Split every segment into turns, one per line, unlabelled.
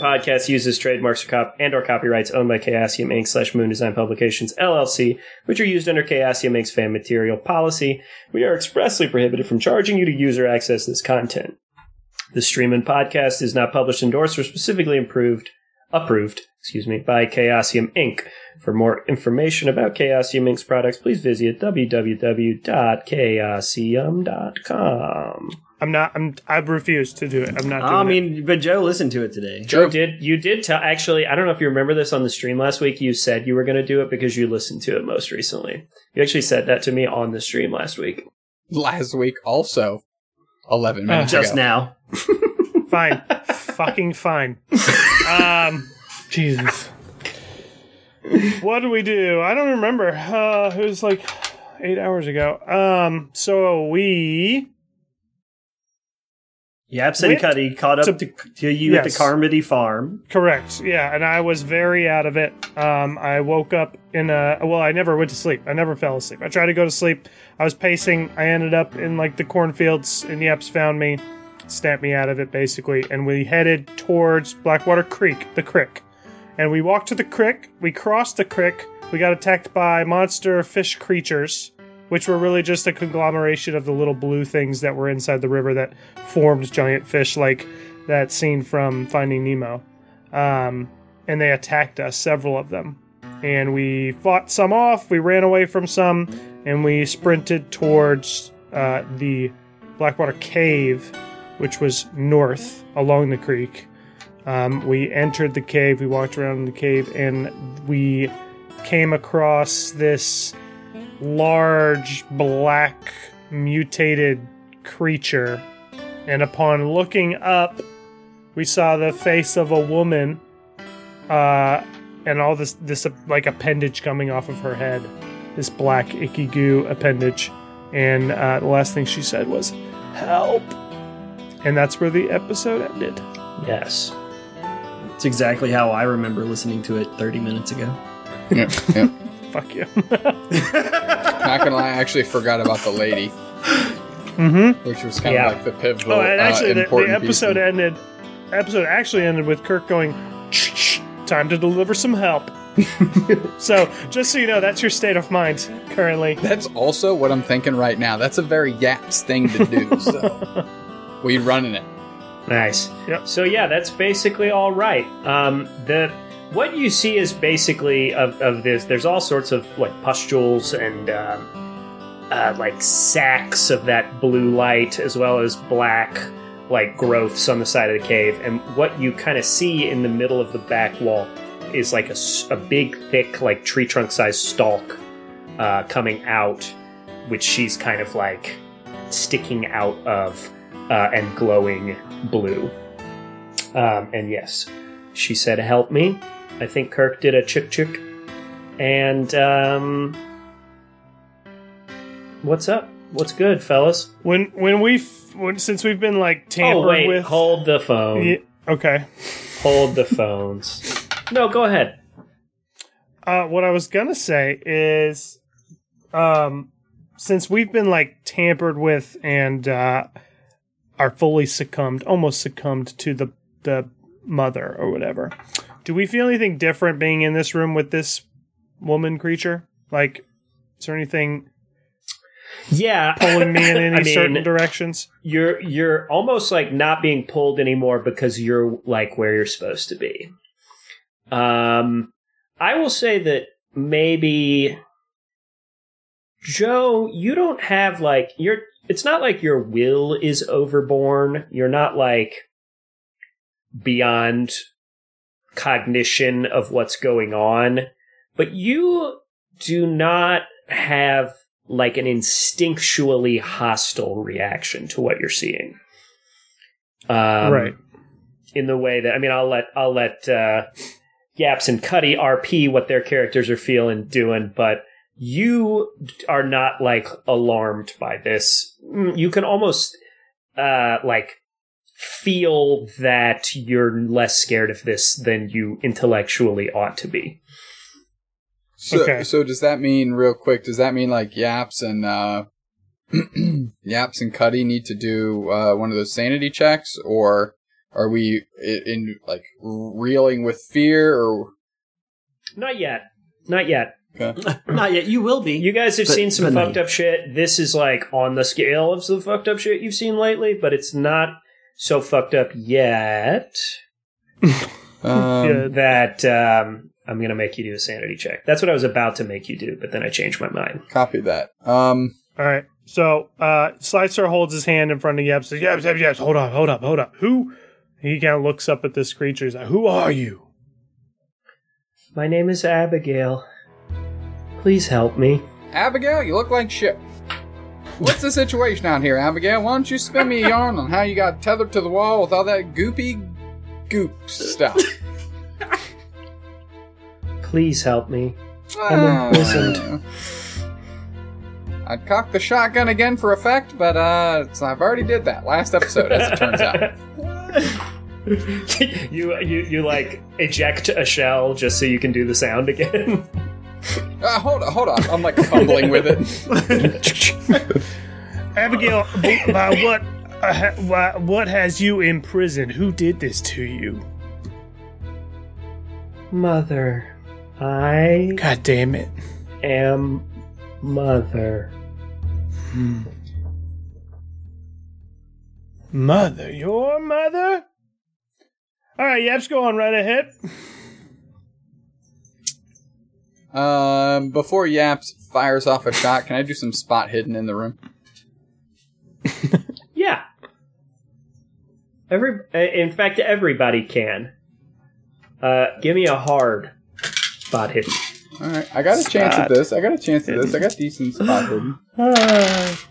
Podcast uses trademarks or cop- and or copyrights owned by Chaosium Inc. slash Moon Design Publications LLC, which are used under Chaosium Inc.'s fan material policy. We are expressly prohibited from charging you to use or access this content. The stream and podcast is not published, endorsed, or specifically improved, approved, excuse me, by Chaosium Inc. For more information about Chaosium Inc.'s products, please visit www.chaosium.com.
I'm not. I'm. I refuse to do it. I'm not. Doing
I
it.
mean, but Joe listened to it today.
Joe did you did tell actually I don't know if you remember this on the stream last week you said you were going to do it because you listened to it most recently. You actually said that to me on the stream last week.
Last week, also, eleven minutes uh,
Just
ago.
now.
fine, fucking fine. Um, Jesus. What did we do? I don't remember. Uh, it was like eight hours ago. Um, so we
Yaps and
Went
Cuddy caught up
to-
to, to you at the Carmody farm.
correct, yeah, and I was very out of it. Um, I woke up in a well, I never went to sleep. I never fell asleep. I tried to go to sleep. I was pacing. I ended up in like the cornfields, and Yeps found me, snapped me out of it basically, and we headed towards Blackwater Creek, the creek. And we walked to the creek. We crossed the creek. We got attacked by monster fish creatures, which were really just a conglomeration of the little blue things that were inside the river that formed giant fish, like that scene from Finding Nemo. Um, and they attacked us, several of them. And we fought some off. We ran away from some, and we sprinted towards uh, the Blackwater Cave, which was north along the creek. Um, we entered the cave, we walked around the cave, and we came across this large, black, mutated creature. And upon looking up, we saw the face of a woman, uh, and all this, this like appendage coming off of her head, this black icky goo appendage. And uh, the last thing she said was, "Help!" And that's where the episode ended.
Yes.
It's exactly how I remember listening to it 30 minutes ago.
Yep, yep.
Fuck you.
Not gonna lie, I actually forgot about the lady,
mm-hmm.
which was kind
Yeah.
of like the pivotal,
Oh, and actually,
uh,
the,
important
the
piece
episode
of-
ended. Episode actually ended with Kirk going, "Time to deliver some help." so, just so you know, that's your state of mind currently.
That's also what I'm thinking right now. That's a very Yaps thing to do. So we running it.
Nice.
Yep.
So yeah, that's basically all right. Um, the what you see is basically of, of this. There's all sorts of like pustules and um, uh, like sacks of that blue light, as well as black like growths on the side of the cave. And what you kind of see in the middle of the back wall is like a big, thick, like tree trunk sized stalk uh, coming out, which she's kind of like sticking out of uh, and glowing blue. Um, and yes, she said, "Help me." I think Kirk did a chick chick. And um, what's up? What's good, fellas?
When when we when, since we've been like tampered
oh wait,
with.
hold the phone.
Ye- okay.
Hold the phones. no, go ahead.
Uh, what I was gonna say is, um, since we've been like tampered with and uh, are fully succumbed, almost succumbed to the the mother or whatever, do we feel anything different being in this room with this woman creature? Like, is there anything
Yeah,
pulling me in any
I mean,
certain directions?
you're you're almost like not being pulled anymore because you're like where you're supposed to be. Um, I will say that maybe Joe, you don't have like your. It's not like your will is overborn. You're not like beyond cognition of what's going on, but you do not have like an instinctually hostile reaction to what you're seeing. Um,
Right.
In the way that I mean, I'll let I'll let uh, Yaps and Cuddy RP what their characters are feeling doing, but you are not like alarmed by this. Mm, You can almost uh, like feel that you're less scared of this than you intellectually ought to be.
So,
Okay.
so does that mean real quick? Does that mean like Yaps and uh, Yaps and Cuddy need to do uh, one of those sanity checks, or Are we i- in like reeling with fear or?
Not yet. Not yet.
Not yet. You will be.
You guys have
But-
seen some fucked up shit. This is like on the scale of the fucked up shit you've seen lately, but it's not so fucked up yet
Um,
that um, I'm going to make you do a sanity check. That's what I was about to make you do, but then I changed my mind.
Copy that. Um,
All right. So uh Slicer holds his hand in front of Yep. Says, "Yep, Yep, Yep. Hold up, hold up, hold up. Who?" He kind of looks up at this creature. He's like, "Who are you?"
My name is Abigail. Please help me.
Abigail, you look like shit. What's the situation out here, Abigail? Why don't you spin me a yarn on how you got tethered to the wall with all that goopy goop stuff?
Please help me.
Ah.
imprisoned.
I'd cock the shotgun again for effect, but uh, so I've already did that last episode, as it turns out.
you you you like eject a shell just so you can do the sound again.
Uh, hold on, hold on. I'm like fumbling with it.
Abigail, by what? Uh, ha- what has you imprisoned? Who did this to you?
Mother, I
God damn it!
am mother.
Mother, your mother? All right, Yeps, go on right ahead.
Um, before Yaps fires off a shot, can I do some spot hidden in the room?
Yeah. Every uh, in fact everybody can. Uh, give me a hard spot hidden.
All right, I got a chance at this. I got a chance at this. I got decent spot hidden.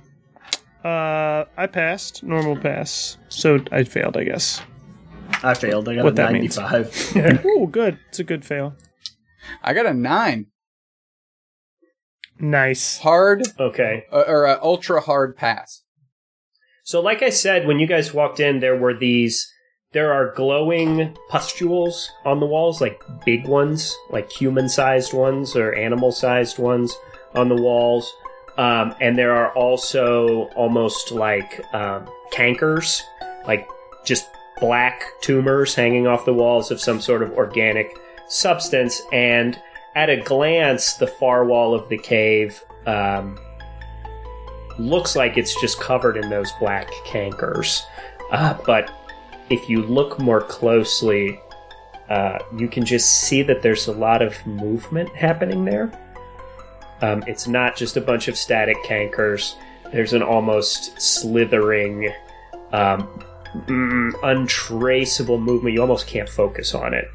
Uh, I passed, normal pass, so I failed, I guess.
I failed. I got
What
a 95.
oh, good. It's a good fail.
I got a nine.
Nice.
Hard
Okay.
uh, or uh, ultra hard pass.
So, like I said, when you guys walked in, there were these. There are glowing pustules on the walls, like big ones, like human-sized ones or animal-sized ones on the walls. Um, and there are also almost like um, cankers, like just black tumors hanging off the walls of some sort of organic substance. And at a glance, the far wall of the cave um, looks like it's just covered in those black cankers. Uh, but if you look more closely, uh, you can just see that there's a lot of movement happening there. Um, it's not just a bunch of static cankers. There's an almost slithering, um, mm, untraceable movement. You almost can't focus on it.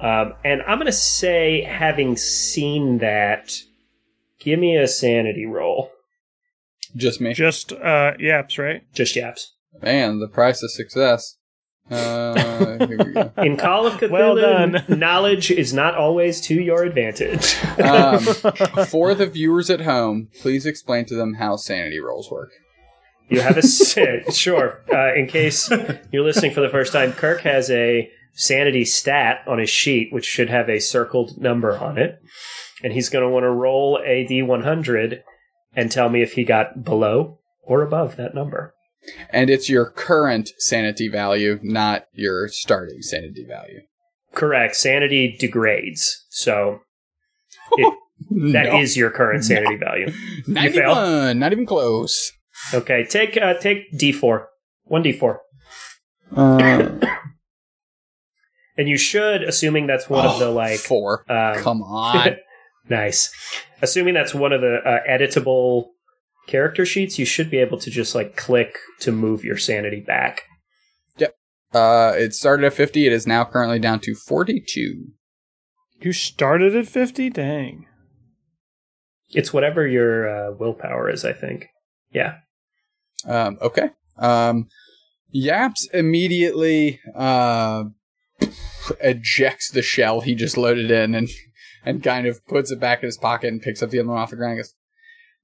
Um, and I'm going to say, having seen that, give me a sanity roll.
Just me.
Just, uh, Yaps, right?
Just yaps.
Man, the price of success. Uh, here we go.
In Call of Cthulhu,
Well done.
knowledge is not always to your advantage.
Um, for the viewers at home, please explain to them how sanity rolls work.
You have a sit. Sure. Uh, in case you're listening for the first time, Kirk has a sanity stat on his sheet, which should have a circled number on it. And he's going to want to roll a d100 and tell me if he got below or above that number.
And it's your current sanity value, not your starting sanity value.
Correct. Sanity degrades. So it, that is
No.
your current sanity value. You fail.
91, not even close.
Okay. Take uh, take d4. One d4.
Uh,
And you should, assuming that's one of the like
four.
um,
Come on.
nice. Assuming that's one of the uh, editable character sheets, you should be able to just like click to move your sanity back.
Uh, it started at 50. It is now currently down to 42.
You started at 50? Dang.
It's whatever your uh, willpower is, I think. Yeah.
Um, okay. Um, Yaps immediately uh, ejects the shell he just loaded in and and kind of puts it back in his pocket and picks up the other one off the ground. Goes,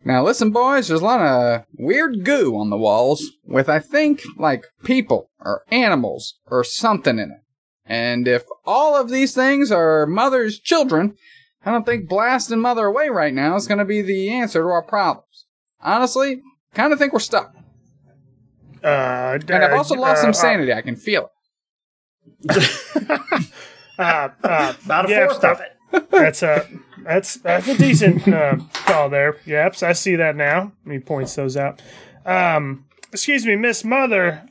now listen, boys. There's a lot of weird goo on the walls with I think like people or animals or something in it. And if all of these things are mother's children, I don't think blasting mother away right now is going to be the answer to our problems. Honestly, kind of think we're stuck.
Uh,
And I've uh, also lost some uh, uh, sanity. I can feel it.
uh, uh,
About a
yeah,
fourth of it.
That's a that's that's a decent uh, call there. Yep, I see that now. He points those out. Um, excuse me, Miss Mother.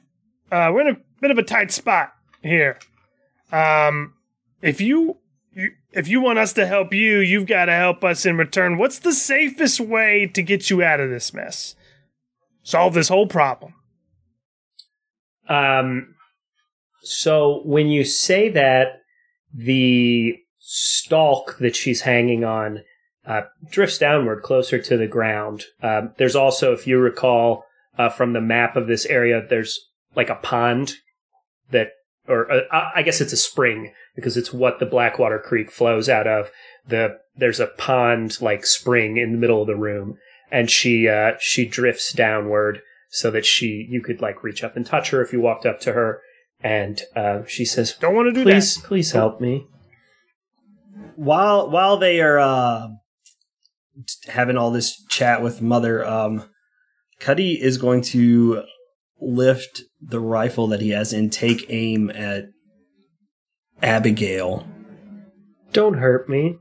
Uh, we're in a bit of a tight spot here. Um, if you, you if you want us to help you, you've got to help us in return. What's the safest way to get you out of this mess? Solve this whole problem.
Um, so when you say that, the stalk that she's hanging on uh, drifts downward closer to the ground. Um, there's also, if you recall uh, from the map of this area, there's like a pond that, or uh, I guess it's a spring because it's what the Blackwater Creek flows out of. The there's a pond like spring in the middle of the room, and she uh, she drifts downward so that she you could like reach up and touch her if you walked up to her, and uh, she says,
Don't want to do
"Please, please help me."
while while they are uh, having all this chat with mother, um, Cuddy is going to lift the rifle that he has and take aim at Abigail.
Don't hurt me.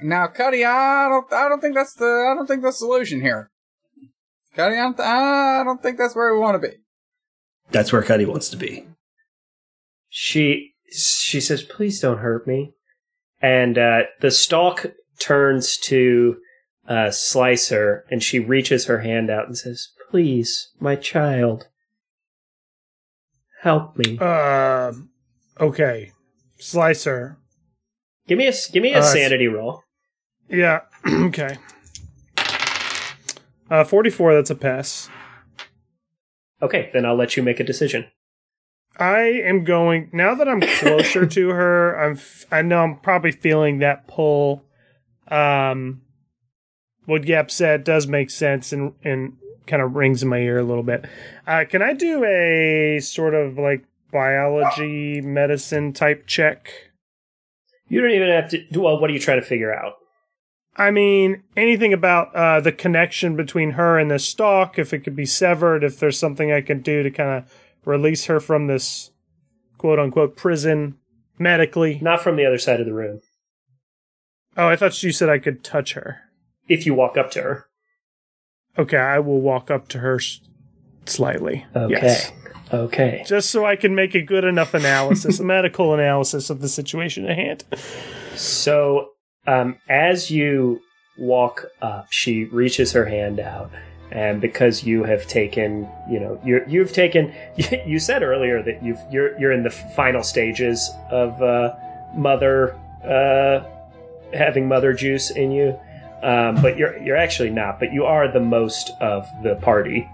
Now, Cuddy, I don't, I don't think that's the, I don't think that's the solution here. Cuddy, I don't, I don't think that's where we want to be.
That's where Cuddy wants to be.
She she says, "Please don't hurt me." And uh, the stalk turns to uh, Slicer, and she reaches her hand out and says, "Please, my child, help me.
Um, okay, Slicer.
give me a give me a
uh,
sanity roll."
Yeah. okay. Uh, forty-four. That's a pass.
Okay, then I'll let you make a decision.
I am going now that I'm closer to her. I'm. F- I know I'm probably feeling that pull. Um, what Yep said does make sense and and kind of rings in my ear a little bit. Uh, can I do a sort of like biology medicine type check?
You don't even have to. Do well, what are you trying to figure out?
I mean, anything about uh, the connection between her and the stalk, if it could be severed, if there's something I can do to kind of release her from this quote unquote prison medically.
Not from the other side of the room.
Oh, I thought you said I could touch her.
If you walk up to her.
Okay, I will walk up to her slightly.
Okay.
Yes.
Okay.
Just so I can make a good enough analysis, a medical analysis of the situation at hand.
So, um, as you walk up, she reaches her hand out, and because you have taken, you know, you you've taken. You said earlier that you've you're you're in the final stages of uh, mother uh, having mother juice in you, um, but you're you're actually not. But you are the most of the party.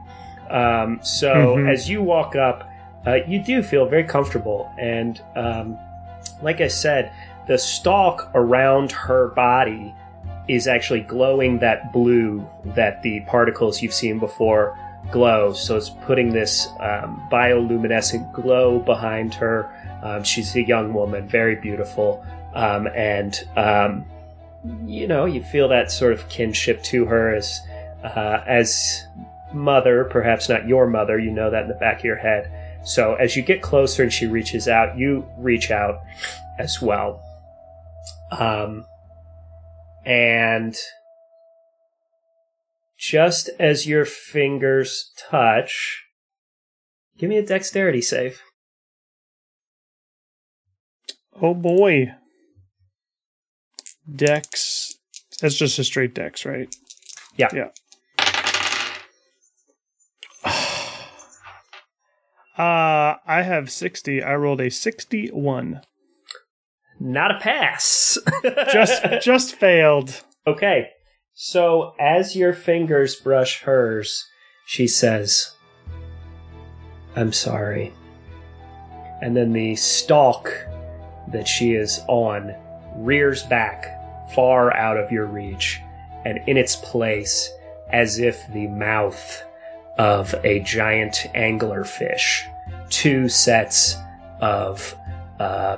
Um, so
Mhm.
as you walk up, uh, you do feel very comfortable, and um, like I said, the stalk around her body is actually glowing that blue that the particles you've seen before glow. So it's putting this um, bioluminescent glow behind her. Um, she's a young woman, very beautiful, um, and um, you know you feel that sort of kinship to her as uh, as mother, perhaps not your mother. You know that in the back of your head. So as you get closer and she reaches out, you reach out as well. Um, and just as your fingers touch, give me a dexterity save.
Oh boy. Dex. That's just a straight dex, right?
Yeah.
Yeah. Uh, I have 60. I rolled a 61.
Not a pass.
Just just failed.
okay. So as your fingers brush hers, she says, I'm sorry. And then the stalk that she is on rears back far out of your reach, and in its place, as if the mouth of a giant anglerfish, two sets of uh,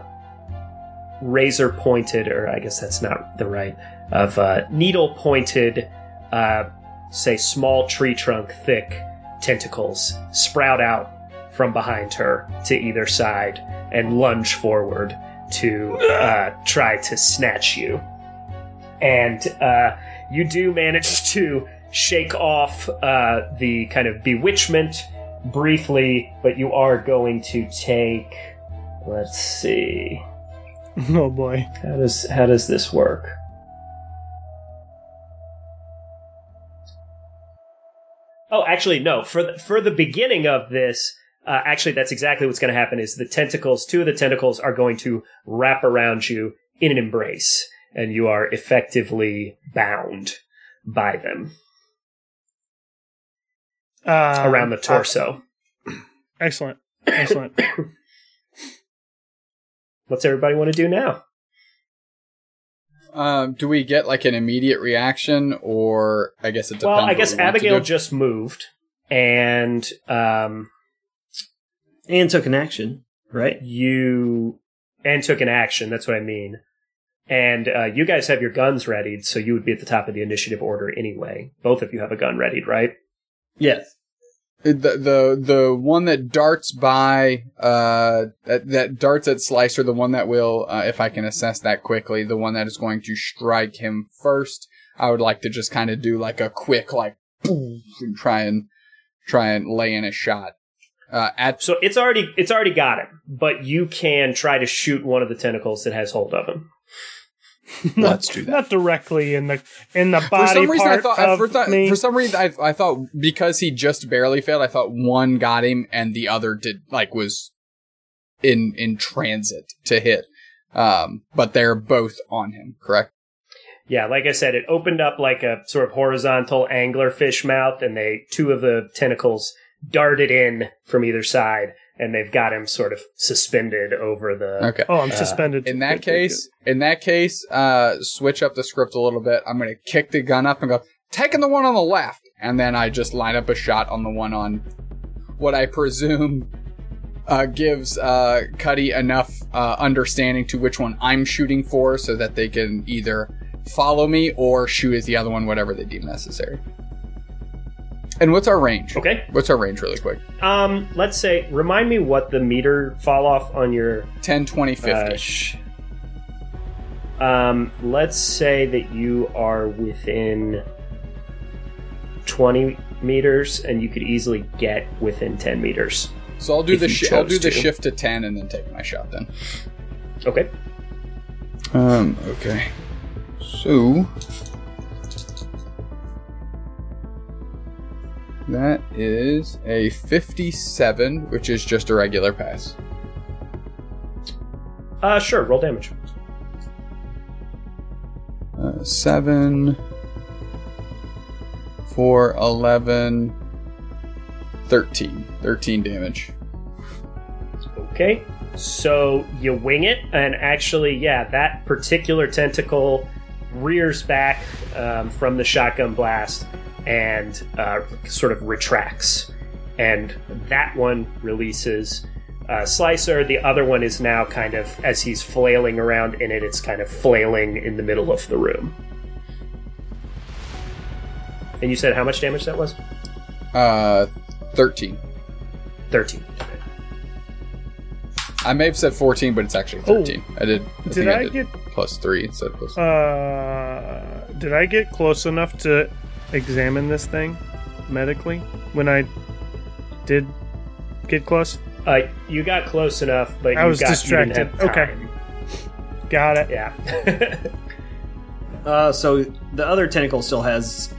razor pointed, or I guess that's not the right, of uh, needle pointed, uh, say small tree trunk thick tentacles sprout out from behind her to either side and lunge forward to uh, try to snatch you. And uh, you do manage to shake off uh, the kind of bewitchment briefly, but you are going to take. Let's see.
Oh boy.
How does how does this work? Oh, actually, no. For the, for the beginning of this, uh, actually, that's exactly what's going to happen. Is the tentacles? Two of the tentacles are going to wrap around you in an embrace, and you are effectively bound by them
Um,
around the torso.
Excellent. Excellent.
What's everybody want to do now?
Um, do we get like an immediate reaction, or I guess it depends.
Well, I guess
we
Abigail just moved, and um,
And took an action, right?
you and took an action. That's what I mean. And uh, you guys have your guns readied, so you would be at the top of the initiative order anyway. Both of you have a gun readied, right?
Yes.
The the the one that darts by uh that, that darts at Slicer, the one that will, uh, if I can assess that quickly, the one that is going to strike him first. I would like to just kind of do like a quick like boom, and try and try and lay in a shot. Uh, at
So it's already it's already got him, but you can try to shoot one of the tentacles that has hold of him.
let's do that.
Not directly in the in the
For
body
some reason, I
part
thought
of
for, th-
me.
for some reason I, I thought because he just barely failed, I thought one got him and the other did like was in in transit to hit. Um, but they're both on him, correct?
Yeah, like I said, it opened up like a sort of horizontal anglerfish mouth, and they two of the tentacles darted in from either side, and they've got him sort of suspended over the.
Okay.
oh, I'm
uh,
suspended.
In that
Good, good,
case, in that case, uh, switch up the script a little bit. I'm gonna kick the gun up and go, taking the one on the left, and then I just line up a shot on the one on what I presume uh, gives uh, Cuddy enough uh, understanding to which one I'm shooting for, so that they can either follow me or shoot at the other one, whatever they deem necessary. And what's our range?
Okay.
What's our range, really quick?
Um, let's say, remind me what the meter fall off on your
10, 20, 50.
Uh, sh- um, let's say that you are within 20 meters and you could easily get within 10 meters.
so I'll do the sh- I'll do the
to.
shift to 10 and then take my shot then.
Okay.
Um, okay. So that is a 57, which is just a regular pass.
Uh, sure, roll damage.
Uh, 7 4 11 13. 13 damage.
Okay. So you wing it, and actually, yeah, that particular tentacle rears back um, from the shotgun blast and uh, sort of retracts. And that one releases uh, Slicer. The other one is now kind of, as he's flailing around in it, it's kind of flailing in the middle of the room. And you said how much damage that was?
Uh 13.
13.
I may have said 14, but it's actually
Oh.
13. I did I
did
think
I,
did
get
plus 3 instead of plus
uh did I get close enough to examine this thing medically when I did get close?
Uh, you got close enough, but
I
you
was
got, you
distracted.
have
Okay. Got it.
Yeah.
Uh, so the other tentacle still has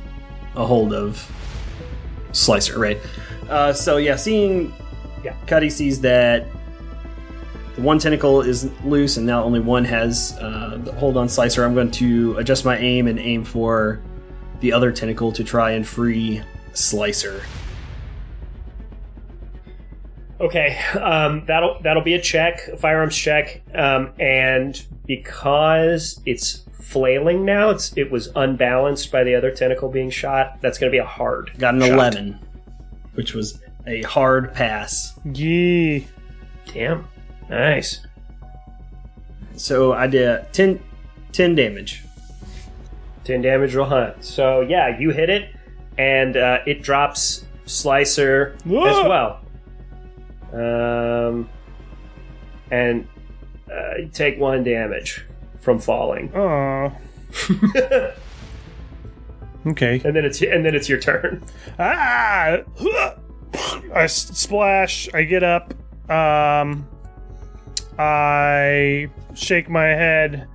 a hold of Slicer, right? Uh, so yeah, seeing
Yeah.
Cuddy sees that the one tentacle is loose and now only one has uh, the hold on Slicer. I'm going to adjust my aim and aim for the other tentacle to try and free Slicer.
Okay, um, that'll that'll be a check, a firearms check, um, and because it's flailing now, it's it was unbalanced by the other tentacle being shot. That's going to be a hard.
Got an
shot.
11, which was a hard pass.
Yee.
Damn, nice.
So I did 10, 10 damage.
Ten damage, roll hunt. So yeah, you hit it, and uh, it drops Slicer
Whoa!
as well. Um, and uh, take one damage from falling,
Oh. okay.
and then it's and then it's your turn.
Ah! I s- splash. I get up. Um, I shake my head.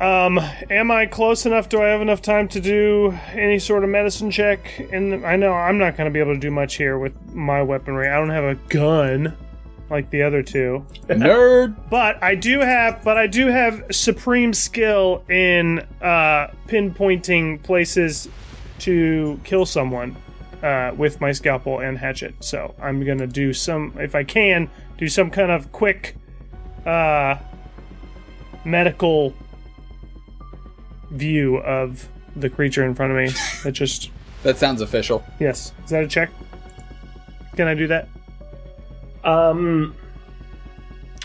Um, am I close enough? Do I have enough time to do any sort of medicine check? And I know I'm not going to be able to do much here with my weaponry. I don't have a gun like the other two.
Nerd.
But I do have, but I do have supreme skill in uh, pinpointing places to kill someone uh, with my scalpel and hatchet. So I'm gonna do some, if I can, do some kind of quick uh, medical view of the creature in front of me. That just
That sounds official.
yes, is that a check? Can I do that?
Um,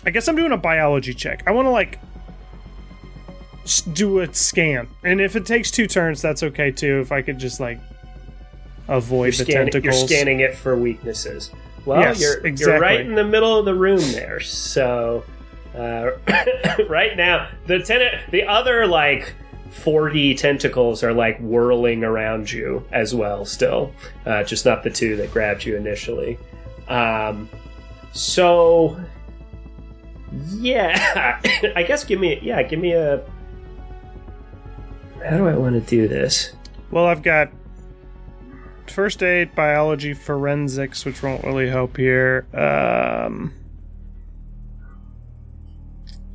I guess I'm doing a biology check. I want to like s- do a scan, and if it takes two turns, that's okay too. If I could just like avoid
you're,
the
scanning,
tentacles.
you're scanning it for weaknesses. Well,
Yes,
you're you're
exactly.
right in the middle of the room there. So, uh, right now, the ten- the other like forty tentacles are like whirling around you as well. Still, uh, just not the two that grabbed you initially. Um, so, yeah, I guess give me yeah, give me a. How do I want to do this?
Well, I've got first aid, biology, forensics, which won't really help here. Um,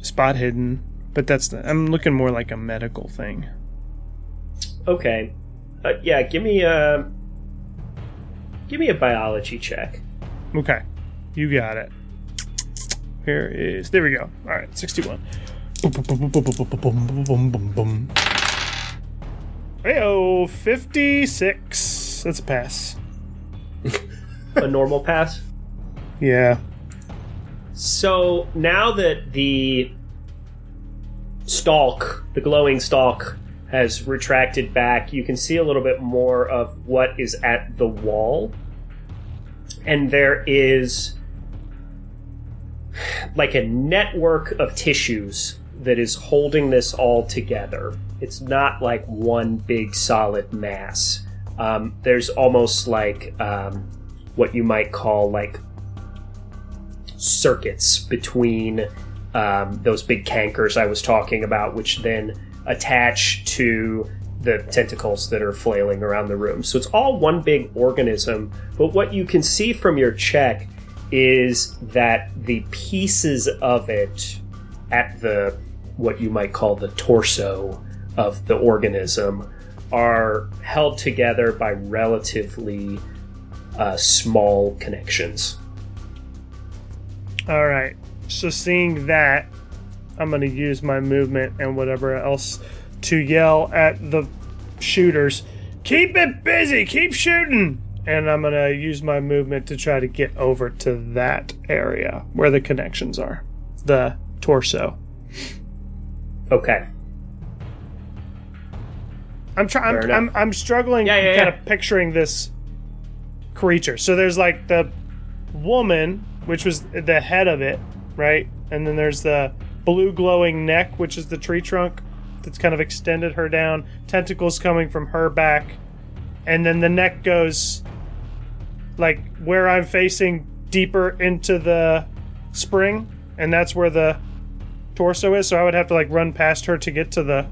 spot hidden, but that's the, I'm looking more like a medical thing.
Okay. Uh, yeah, give me a give me a biology check.
Okay, you got it. Here is there we go. All right, sixty-one. Heyo, fifty-six. That's a pass.
A normal pass.
Yeah.
So now that the stalk, the glowing stalk, has retracted back, you can see a little bit more of what is at the wall. And there is like a network of tissues that is holding this all together. It's not like one big solid mass. Um, there's almost like um, what you might call like circuits between um, those big cankers I was talking about, which then attach to the tentacles that are flailing around the room. So it's all one big organism, but what you can see from your check is that the pieces of it at the what you might call the torso of the organism are held together by relatively uh, small connections.
All right. So seeing that, I'm going to use my movement and whatever else to yell at the shooters, "Keep it busy, keep shooting." And I'm going to use my movement to try to get over to that area where the connections are. The torso.
Okay.
I'm trying. I'm. I'm I'm struggling,
Yeah, yeah,
kind
yeah.
of picturing this creature. So there's like the woman, which was the head of it, right? And then there's the blue glowing neck, which is the tree trunk that's kind of extended her down. Tentacles coming from her back, and then the neck goes like where I'm facing deeper into the spring, and that's where the torso is. So I would have to like run past her to get to the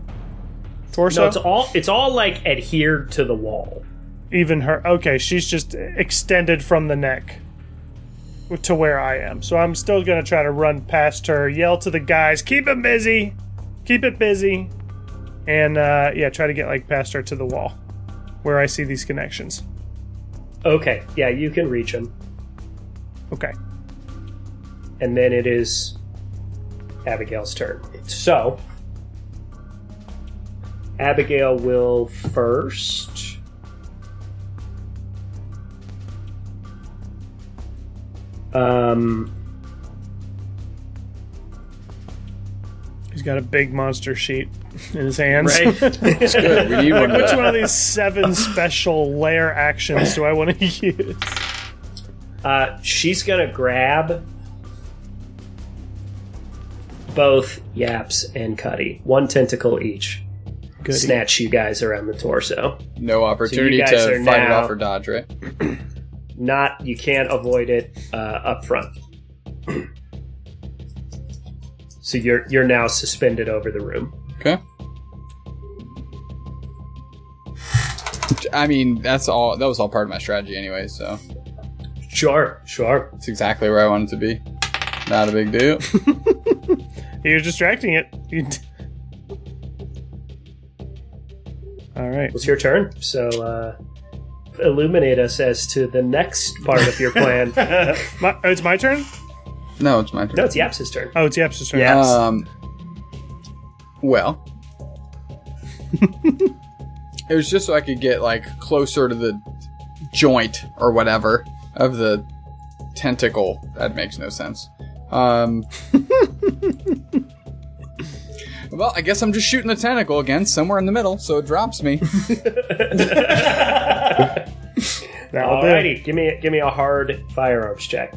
torso.
No, it's all it's all like adhered to the wall.
even her okay she's just extended from the neck to where i am. So i'm still gonna try to run past her yell to the guys keep it busy! Keep it busy! And uh, yeah try to get like past her to the wall where i see these connections.
Okay, yeah, you can reach him,
okay.
And then it is Abigail's turn. So Abigail will first. Um,
he's got a big monster sheet in his hands
right.
Good. We need one
which one of these seven special layer actions do i want to use
Uh, she's gonna grab both Yaps and Cuddy, one tentacle each.
Goody.
Snatch you guys around the torso.
No opportunity
guys
to
are
fight it off or dodge, right?
Not you can't avoid it uh, up front. so you're you're now suspended over the room.
Okay. I mean, that's all. That was all part of my strategy anyway, so
Sure, sure.
it's exactly where I wanted to be. Not a big deal.
You're distracting it. You- All right.
It's your turn. So uh, illuminate us as to the next part of your plan.
My, oh, it's my turn.
no, it's my turn.
no, it's Yaps' turn.
Oh, it's Yap's turn.
Yeah. Yaps.
Um. Well, it was just so I could get like closer to the joint or whatever of the tentacle. That makes no sense. Um. well, I guess I'm just shooting the tentacle again, somewhere in the middle, so it drops me.
That'll do.
Alrighty, give me give me a hard firearms check.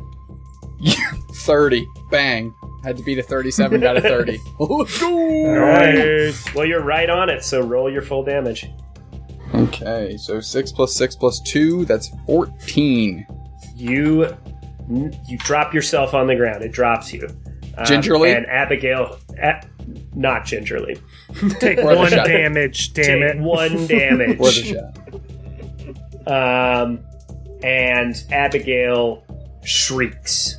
Thirty, bang! Had to beat a thirty-seven out of thirty. Let's go.
Nice.
Well, you're right on it. So roll your full damage.
Okay, so six plus six plus two, that's fourteen.
You you drop yourself on the ground. It drops you. Um,
Gingerly?
and Abigail, a- not gingerly.
Take one damage. Damn
Take
it.
one damage.
Worth a shot.
Um, and Abigail shrieks.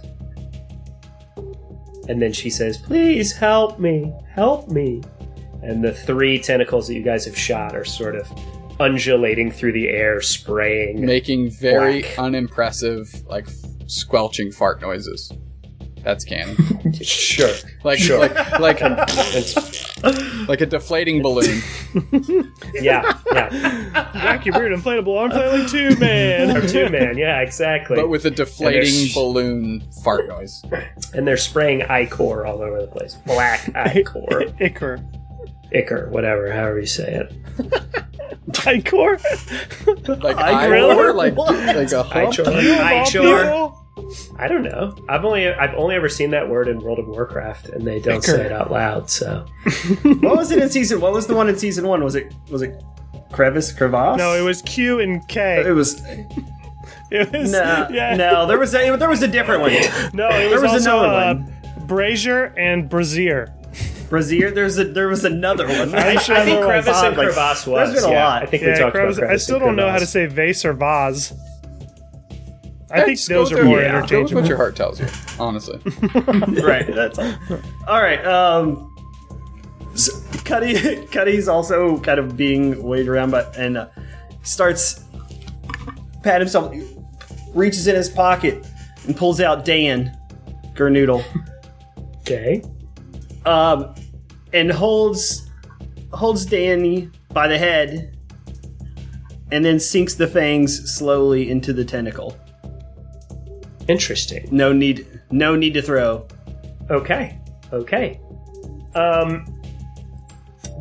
And then she says, Please help me, help me. And the three tentacles that you guys have shot are sort of undulating through the air, spraying.
making very
Black.
unimpressive, like squelching fart noises. That's canon.
sure.
Like
Sure.
like like
It's,
like a deflating balloon.
yeah, yeah.
Wacky weird inflatable arm flailing two man.
Cartoon man, yeah, exactly.
But with a deflating
there's-
balloon fart noise.
and they're spraying ichor all over the place. Black ichor.
Ichor.
Ichor, whatever, however you say it.
Ichor.
Like
I-
Ivor,
really?
like like a hump.
Ichor.
You of all
Ichor.
People?
I don't know. I've only I've only ever seen that word in World of Warcraft, and they don't
Ichor.
say it out loud. So
what was it in season? What was the one in season one? Was it was it crevice crevasse?
No, it was Q and K.
It was
It was
no,
yeah.
no. There was a, there was a different one.
No, it
There
was,
was
also
another
uh,
one.
Brazier and Brazier.
Brazier. There's a there was another one.
I'm
I, I think crevice and
Like,
crevasse was.
there's been a
yeah,
lot.
I think we
Yeah,
talked
crevice-
about
I still don't know how to say vase or vase. I think
Just
those are more
it.
yeah.
Go with what your heart tells you. Honestly,
right. That's all. All right. Um, so Cuddy, Cuddy's also kind of being weighed around, but and uh, starts pat himself, reaches in his pocket and pulls out Dan Gernoodle,
Okay.
um, and holds holds Danny by the head, and then sinks the fangs slowly into the tentacle.
Interesting.
No need, no need to throw.
Okay. Okay. Um,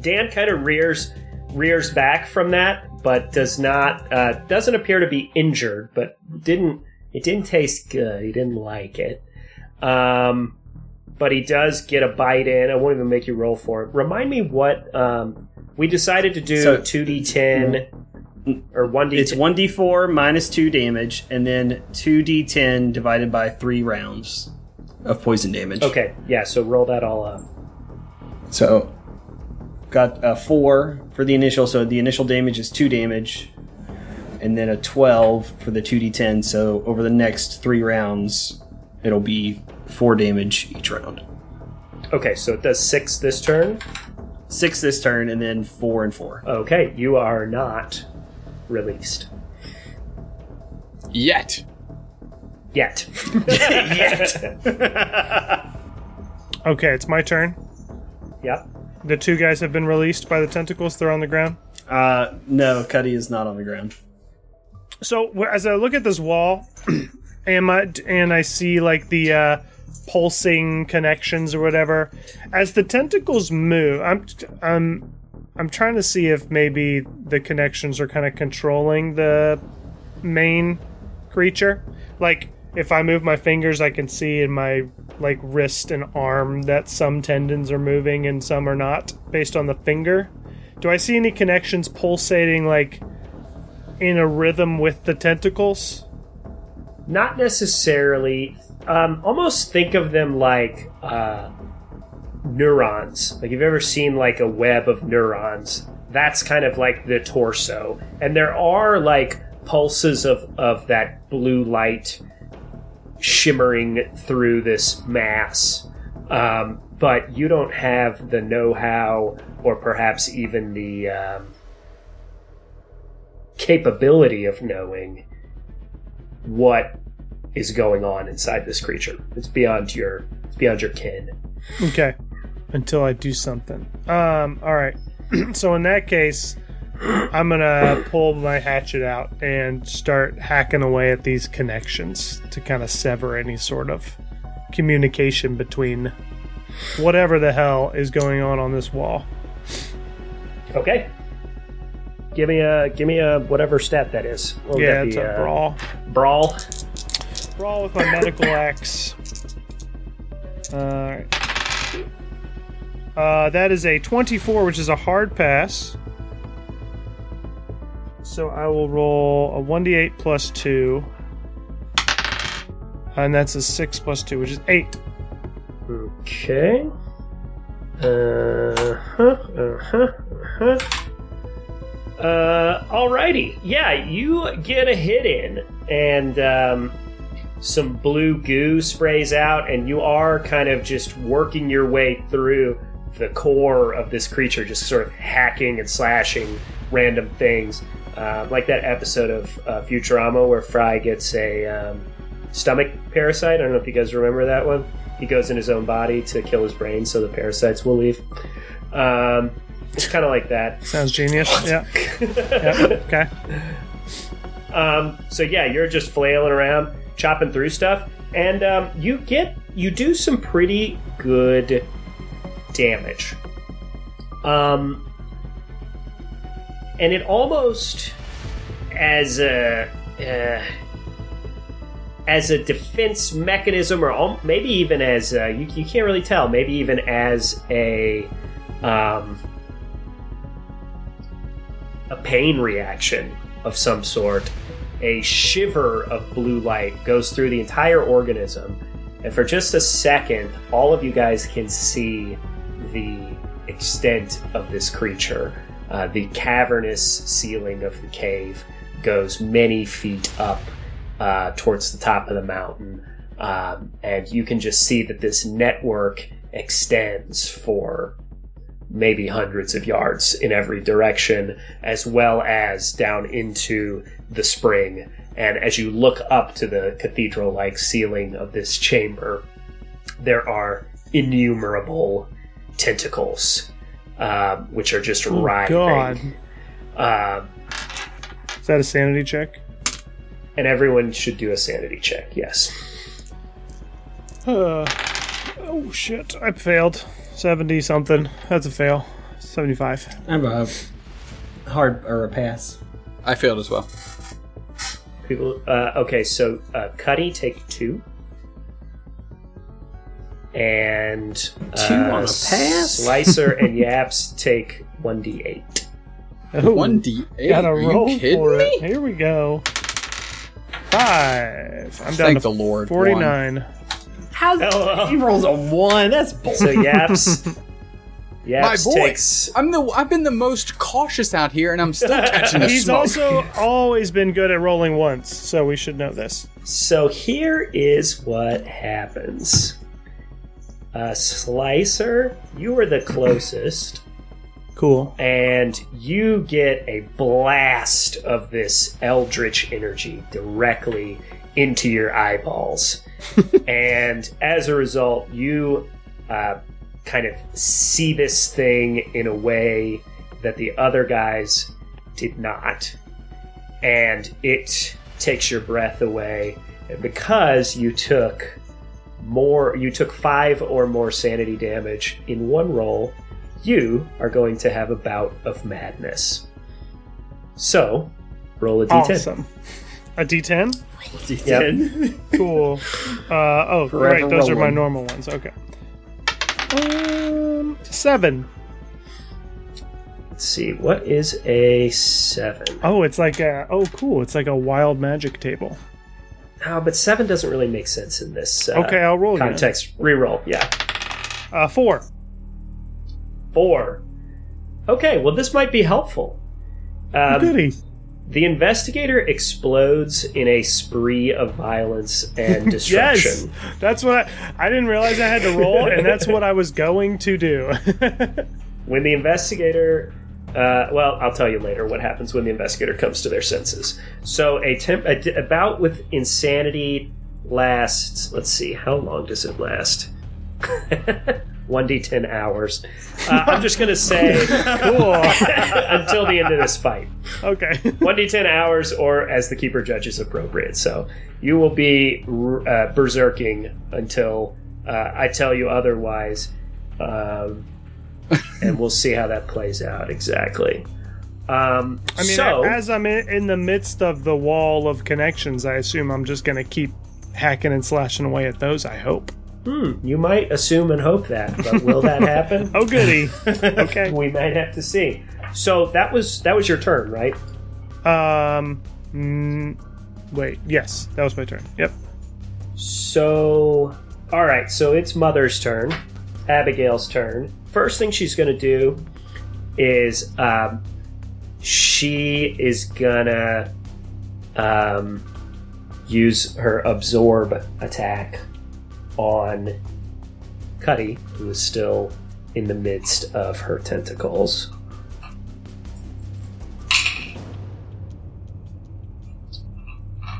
Dan kind of rears rears back from that, but does not uh, doesn't appear to be injured. But didn't it didn't taste good? He didn't like it. Um, but he does get a bite in. I won't even make you roll for it. Remind me what um, we decided to do. Two D ten or one D.
It's one d four minus two damage, and then two d ten divided by three rounds of poison damage.
Okay. Yeah. So roll that all up.
So got a four for the initial. So the initial damage is two damage, and then a twelve for the two d ten. So over the next three rounds, it'll be four damage each round.
Okay. So it does six this turn.
Six this turn, and then four and four.
Okay. You are not released.
yet.
Yet. Yet.
Okay, it's my turn.
yep.
The two guys have been released by the tentacles. They're on the ground.
Uh, no, Cuddy is not on the ground.
So as I look at this wall, am I, and I see like the uh, pulsing connections or whatever, as the tentacles move, I'm I'm I'm trying to see if maybe the connections are kind of controlling the main creature. Like if I move my fingers, I can see in my like wrist and arm that some tendons are moving and some are not, based on the finger. Do I see any connections pulsating like in a rhythm with the tentacles?
Not necessarily. Um, almost think of them like uh, neurons. Like you've ever seen like a web of neurons. That's kind of like the torso, and there are like pulses of of that blue light shimmering through this mass. Um, but you don't have the know-how, or perhaps even the um, capability of knowing what is going on inside this creature. It's beyond your it's beyond your kin.
Okay. Until I do something. Um, alright. so in that case, I'm gonna pull my hatchet out and start hacking away at these connections to kind of sever any sort of communication between whatever the hell is going on on this wall.
Okay. Give me a give me a whatever stat that is.
Yeah,
that
it's a
uh,
brawl.
Brawl.
Brawl with my medical axe. Alright. Uh, that is a 24, which is a hard pass. So I will roll a 1d8 plus 2. And that's a 6 plus 2, which is 8.
Okay. Uh huh. Uh huh. Uh huh. Uh, alrighty. Yeah, you get a hit in, and um, some blue goo sprays out, and you are kind of just working your way through the core of this creature, just sort of hacking and slashing random things. Uh, like that episode of uh, Futurama where Fry gets a um, stomach parasite. I don't know if you guys remember that one. He goes in his own body to kill his brain so the parasites will leave. Um, it's kind of like that.
Sounds genius. yeah. yeah. Okay.
Um, so yeah, you're just flailing around, chopping through stuff, and um, you get you do some pretty good damage. Um, and it almost as a uh, as a defense mechanism, or maybe even as a, you, you can't really tell. Maybe even as a um, a pain reaction of some sort. A shiver of blue light goes through the entire organism, and for just a second, all of you guys can see the extent of this creature. Uh, the cavernous ceiling of the cave goes many feet up uh, towards the top of the mountain, um, and you can just see that this network extends for maybe hundreds of yards in every direction, as well as down into the spring. And as you look up to the cathedral like ceiling of this chamber, there are innumerable tentacles, um, which are just
Oh,
writhing.
God.
Um,
Is that a sanity check?
and everyone should do a sanity check, yes.
Uh, oh, shit. I failed. 70 something. That's a fail. 75.
I have a hard or a pass.
I failed as well.
People, uh, okay, so uh, Cuddy take two, and
Two
uh,
on a pass?
Slicer and Yaps take one d eight.
One d eight.
Gotta
Are
roll for
me?
it. Here we go. Five. I'm down
Thank
to
the Lord.
49.
How
Oh.
he rolls a one? That's bull.
So Yaps, Yaps
My
takes.
voice. I'm the. I've been the most cautious out here, and I'm still catching the
He's
smoke.
also always been good at rolling once, so we should know this.
So here is what happens. Uh, Slicer, you were the closest.
Cool.
and you get a blast of this eldritch energy directly into your eyeballs. and as a result, you uh, kind of see this thing in a way that the other guys did not. And it takes your breath away. Because you took more, you took five or more sanity damage in one roll, you are going to have a bout of madness. So, roll a d10.
Awesome. A D10.
D10.
Cool. Uh, oh,
Forever
right. Those are my normal ones. Okay. Um, seven.
Let's see. What is a seven?
Oh, it's like a. Oh, cool. It's like a wild magic table.
Oh, but seven doesn't really make sense in this uh,
Okay, I'll roll again.
context. Reroll. Yeah.
Uh, four.
Four. Okay, well, this might be helpful. Um,
Goody.
the investigator explodes in a spree of violence and destruction.
Yes, that's what I. I didn't realize I had to roll, and that's what I was going to do.
When the investigator, uh, well, I'll tell you later what happens when the investigator comes to their senses. So a, temp, a, d- a bout with insanity lasts. Let's see, how long does it last? One d ten hours. Uh, I'm just gonna say
cool.
until the end of this fight.
Okay.
One d ten hours, or as the keeper judges appropriate. So you will be uh, berserking until uh, I tell you otherwise, um, and we'll see how that plays out exactly. Um,
I mean,
so
as I'm in, in the midst of the wall of connections, I assume I'm just going to keep hacking and slashing away at those. I hope.
hmm, you might assume and hope that, but will that happen?
Oh, goody. okay.
we might have to see. So that was that was your turn, right?
Um. Mm, wait. Yes, that was my turn. Yep.
So, all right. So it's Mother's turn, Abigail's turn. First thing she's to do is um, she is gonna um, use her absorb attack on Cuddy, who is still in the midst of her tentacles.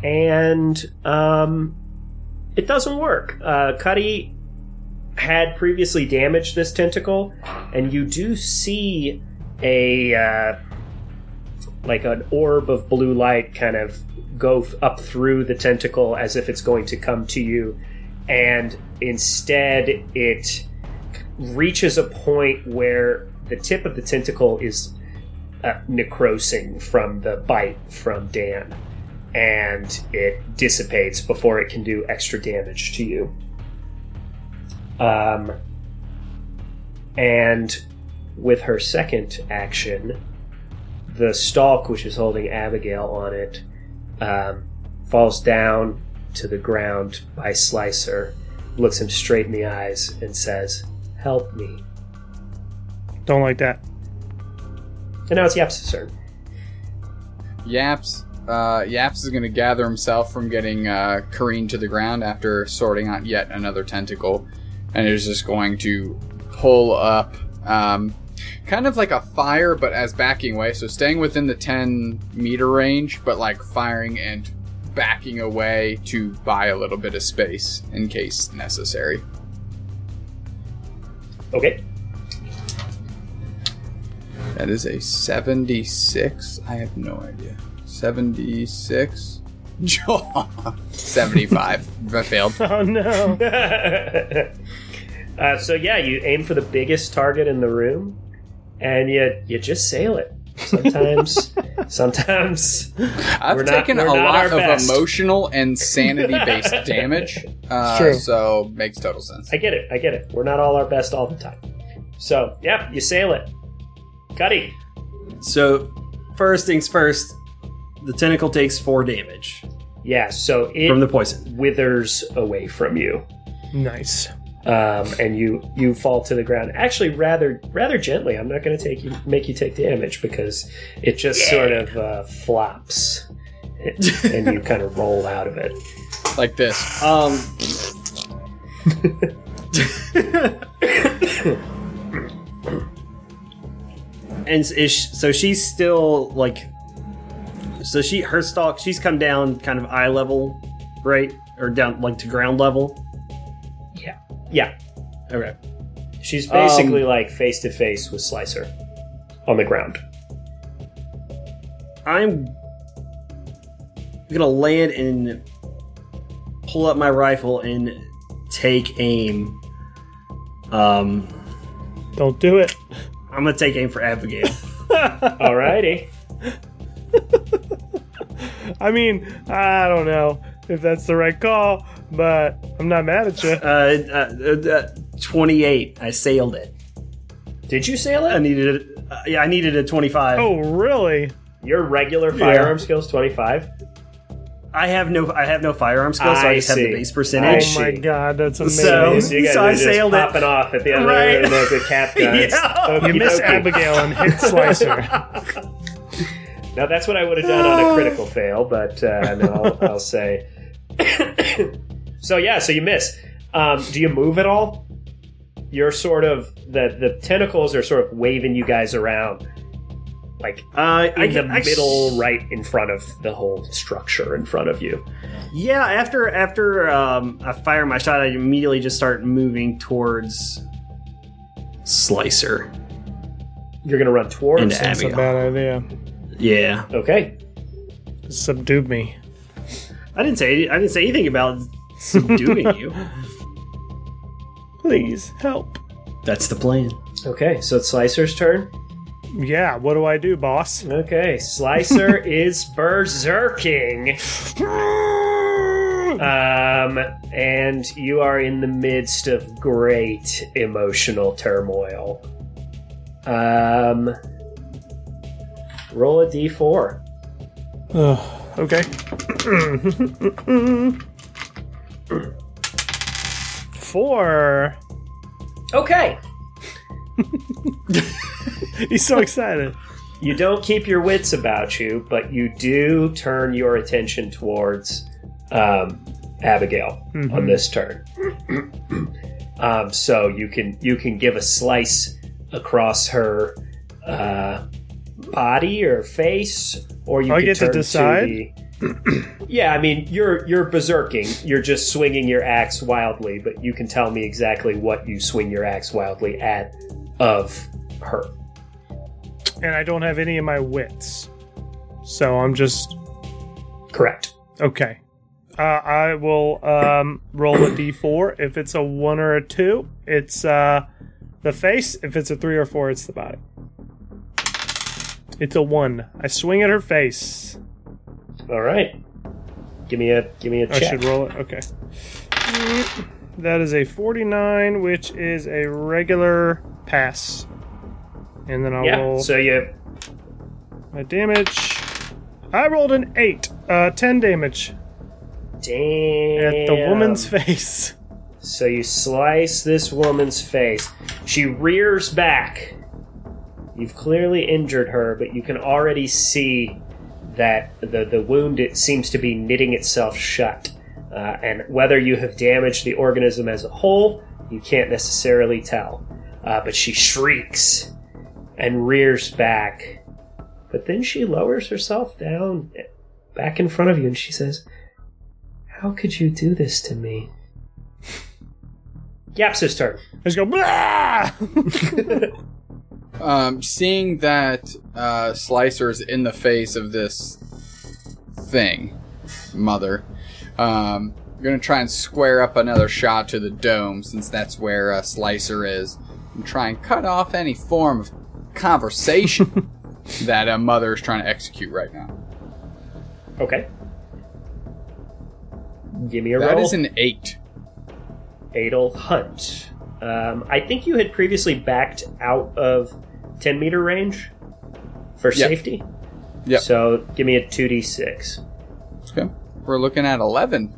And um, it doesn't work. Uh, Cuddy had previously damaged this tentacle, and you do see a uh, like an orb of blue light kind of go f- up through the tentacle as if it's going to come to you, and instead it reaches a point where the tip of the tentacle is uh, necrosing from the bite from Dan, and it dissipates before it can do extra damage to you. Um, and with her second action, the stalk which is holding Abigail on it um, falls down to the ground by Slicer, looks him straight in the eyes, and says, Help me.
Don't like that.
And now it's Yap's turn.
Yaps. Uh, Yaps is going to gather himself from getting uh, careened to the ground after sorting out yet another tentacle, and is just going to pull up, um, kind of like a fire, but as backing away. So staying within the 10 meter range, but like firing and backing away to buy a little bit of space in case necessary.
Okay.
That is a 76. I have no idea. 76. 75. I failed.
Oh no.
uh, so yeah, you aim for the biggest target in the room, and you you just sail it. Sometimes, sometimes
I've
We're not-
taken
we're
a
not
lot of
best.
emotional and sanity based damage. Uh,
True.
So makes total sense.
I get it. I get it. We're not all our best all the time. So yeah, you sail it. Cuddy.
So, first things first, the tentacle takes four damage
Yeah. So it
from the poison.
withers away from you,
nice.
Um, and you you fall to the ground. Actually, rather rather gently. I'm not going to take you make you take damage because it just sort of uh, flops, and you kind of roll out of it.
Like this.
Um. and is so she's still like, so she her stalk she's come down kind of eye level, right, or down like to ground level.
Yeah.
Okay.
She's basically
Um,
like face to face with Slicer on the ground.
I'm gonna land and pull up my rifle and take aim. Um,
Don't do it.
I'm gonna take aim for Abigail.
Alrighty.
I mean, I don't know if that's the right call, but I'm not mad at you.
Uh, uh, uh, 28. I sailed it.
Did you sail it?
I needed a, uh, yeah, I needed a 25.
Oh, really?
Your regular firearm skills 25?
I have no I have no firearm skills, so I
I
just have the base percentage.
Oh my god, that's amazing.
So-
So you guys
So
are
I
just
sailed it.
off at the other
Right.
end of the cap guns.
Yeah.
you miss Abigail and hit Slicer.
Now that's what I would have done on a critical fail, but uh, no, I'll, I'll say. so yeah, so you miss. Um, do you move at all? You're sort of the the tentacles are sort of waving you guys around, like
Uh,
in
I,
the
I-
middle, right in front of the whole structure in front of you.
Yeah, after after um, I fire my shot, I immediately just start moving towards Slicer.
You're gonna run towards.
Into
him.
That's a bad idea.
Yeah,
Okay.
Subdued me.
I didn't say I didn't say anything about subduing you.
Please help.
That's the plan.
Okay. So it's Slicer's turn.
Yeah, what do I do, boss?
Okay. Slicer is berserking. Um, and you are in the midst of great emotional turmoil. Um, roll a d4.
Ugh, okay. Four.
Okay.
He's so excited.
You don't keep your wits about you, but you do turn your attention towards um, Abigail on this turn. um, so you can you can give a slice across her uh, body or face, or you
I
can
get to decide?
the- yeah, I mean you're you're berserking. You're just swinging your axe wildly, but you can tell me exactly what you swing your axe wildly at of her.
And I don't have any of my wits. So I'm just
Correct.
okay. Uh, I will um, roll a d4. If it's a one or a two, it's uh, the face. If it's a three or four, it's the body. It's a one. I swing at her face.
All right. Give me a give me a
I
check.
should roll it. Okay. That is a 49, which is a regular pass. And then I'll
yeah.
roll
So you
my damage. I rolled an 8. Uh, 10 damage
damn
at the woman's face.
So you slice this woman's face. She rears back. You've clearly injured her, but you can already see that the the wound it seems to be knitting itself shut. Uh, and whether you have damaged the organism as a whole, you can't necessarily tell. Uh, but she shrieks and rears back. But then she lowers herself down back in front of you and she says, How could you do this to me? Yap's turn.
I just go, Blah!
Um, seeing that uh, Slicer's in the face of this thing, mother, um, I'm gonna try and square up another shot to the dome since that's where uh, Slicer is, and try and cut off any form of conversation that a mother is trying to execute right now.
Okay. Give me a
That
roll.
is an eight.
Adel Hunt. Um, I think you had previously backed out of 10 meter range for
Yep.
safety.
Yeah.
So give me a 2d6.
Okay, we're looking at eleven.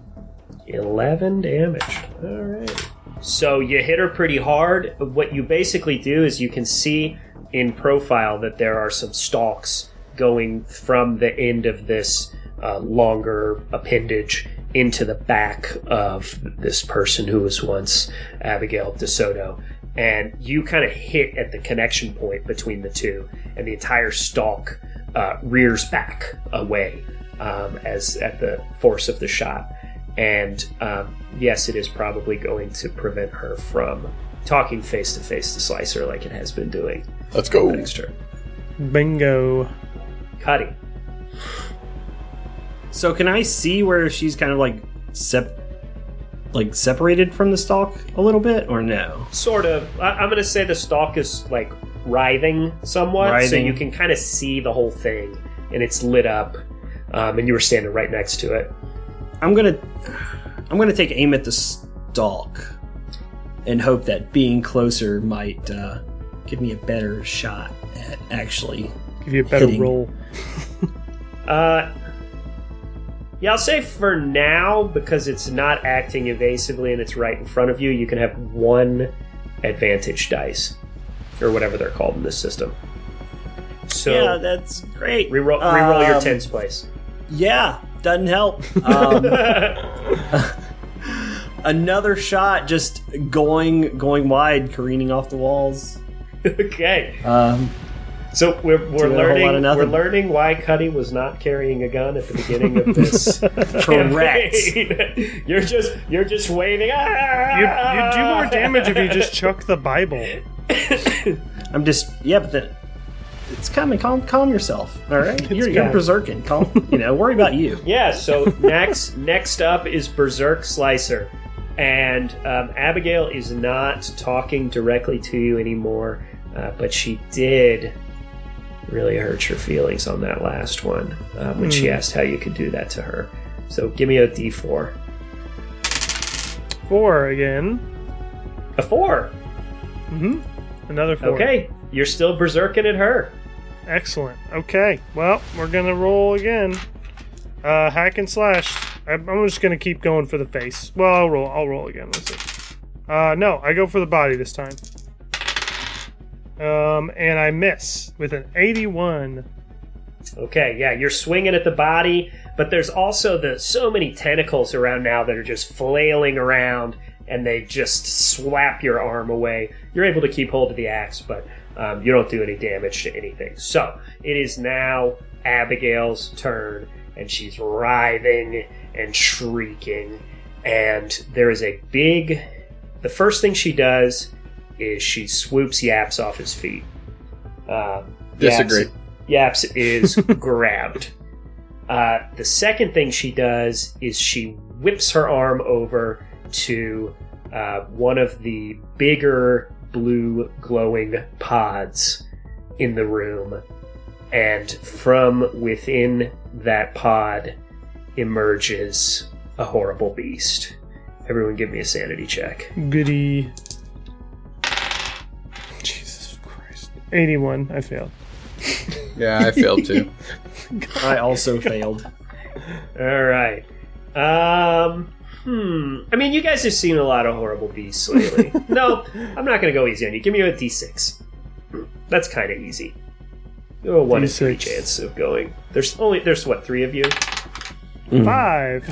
11 damage. Alright. So you hit her pretty hard. What you basically do is you can see in profile that there are some stalks going from the end of this uh, longer appendage into the back of this person who was once Abigail DeSoto. And you kind of hit at the connection point between the two, and the entire stalk uh, rears back away um, as at the force of the shot. And um, yes, it is probably going to prevent her from talking face to face to Slicer like it has been doing
Let's go.
next turn.
Bingo.
Cuddy.
So can I see where she's kind of like sep- like separated from the stalk a little bit, or no?
Sort of. I- I'm going to say the stalk is like writhing somewhat, so you can kind of see the whole thing, and it's lit up. um, and you were standing right next to it.
I'm gonna I'm gonna take aim at the stalk and hope that being closer might uh, give me a better shot at actually.
Give you a better
Hitting.
roll.
Uh, yeah, I'll say for now because it's not acting evasively and it's right in front of you. You can have one advantage dice, or whatever they're called in this system. So
yeah, that's great.
reroll, reroll your
Um,
tens place.
Yeah, doesn't help. Um, another shot, just going going wide, careening off the walls.
okay,
Um,
so we're, we're
Doing a whole lot of
learning we're learning why Cuddy was not carrying a gun at the beginning of this.
correct.
campaign. you're just you're just waving. Ah!
You you do more damage if you just chuck the Bible.
I'm just yeah, but the, it's coming. Calm, calm yourself. All right, you're, you're berserking. Calm. You know, worry about you.
Yeah, so next next up is Berserk Slicer. And um, Abigail is not talking directly to you anymore, uh, but she did really hurt your feelings on that last one uh, when she
Hmm.
asked how you could do that to her. So give me a d4.
Four again.
A four.
Mm-hmm. Another four.
Okay, you're still berserking at her.
Excellent. Okay. Well, we're gonna roll again. Uh, hack and slash. I'm, I'm just gonna keep going for the face. Well, I'll roll. I'll roll again. Let's see. Uh, no, I go for the body this time. Um, and I miss with an 81.
Okay, yeah, you're swinging at the body, but there's also the so many tentacles around now that are just flailing around, and they just swap your arm away. You're able to keep hold of the axe, but um, you don't do any damage to anything. So it is now Abigail's turn, and she's writhing and shrieking, and there is a big. The first thing she does is she swoops Yaps off his feet. Um,
Disagree.
Yaps- Yaps is grabbed. Uh, the second thing she does is she whips her arm over to uh, one of the bigger blue glowing pods in the room, and from within that pod emerges a horrible beast. Everyone, give me a sanity check.
Goody. 81. I failed.
Yeah, I failed too.
I also failed.
All right. Um. Hmm. I mean, you guys have seen a lot of horrible beasts lately. no, I'm not going to go easy on you. Give me a D6. Hmm, That's kind of easy. You have a one in three chance of going. There's only there's what three of you.
Mhm.
Five.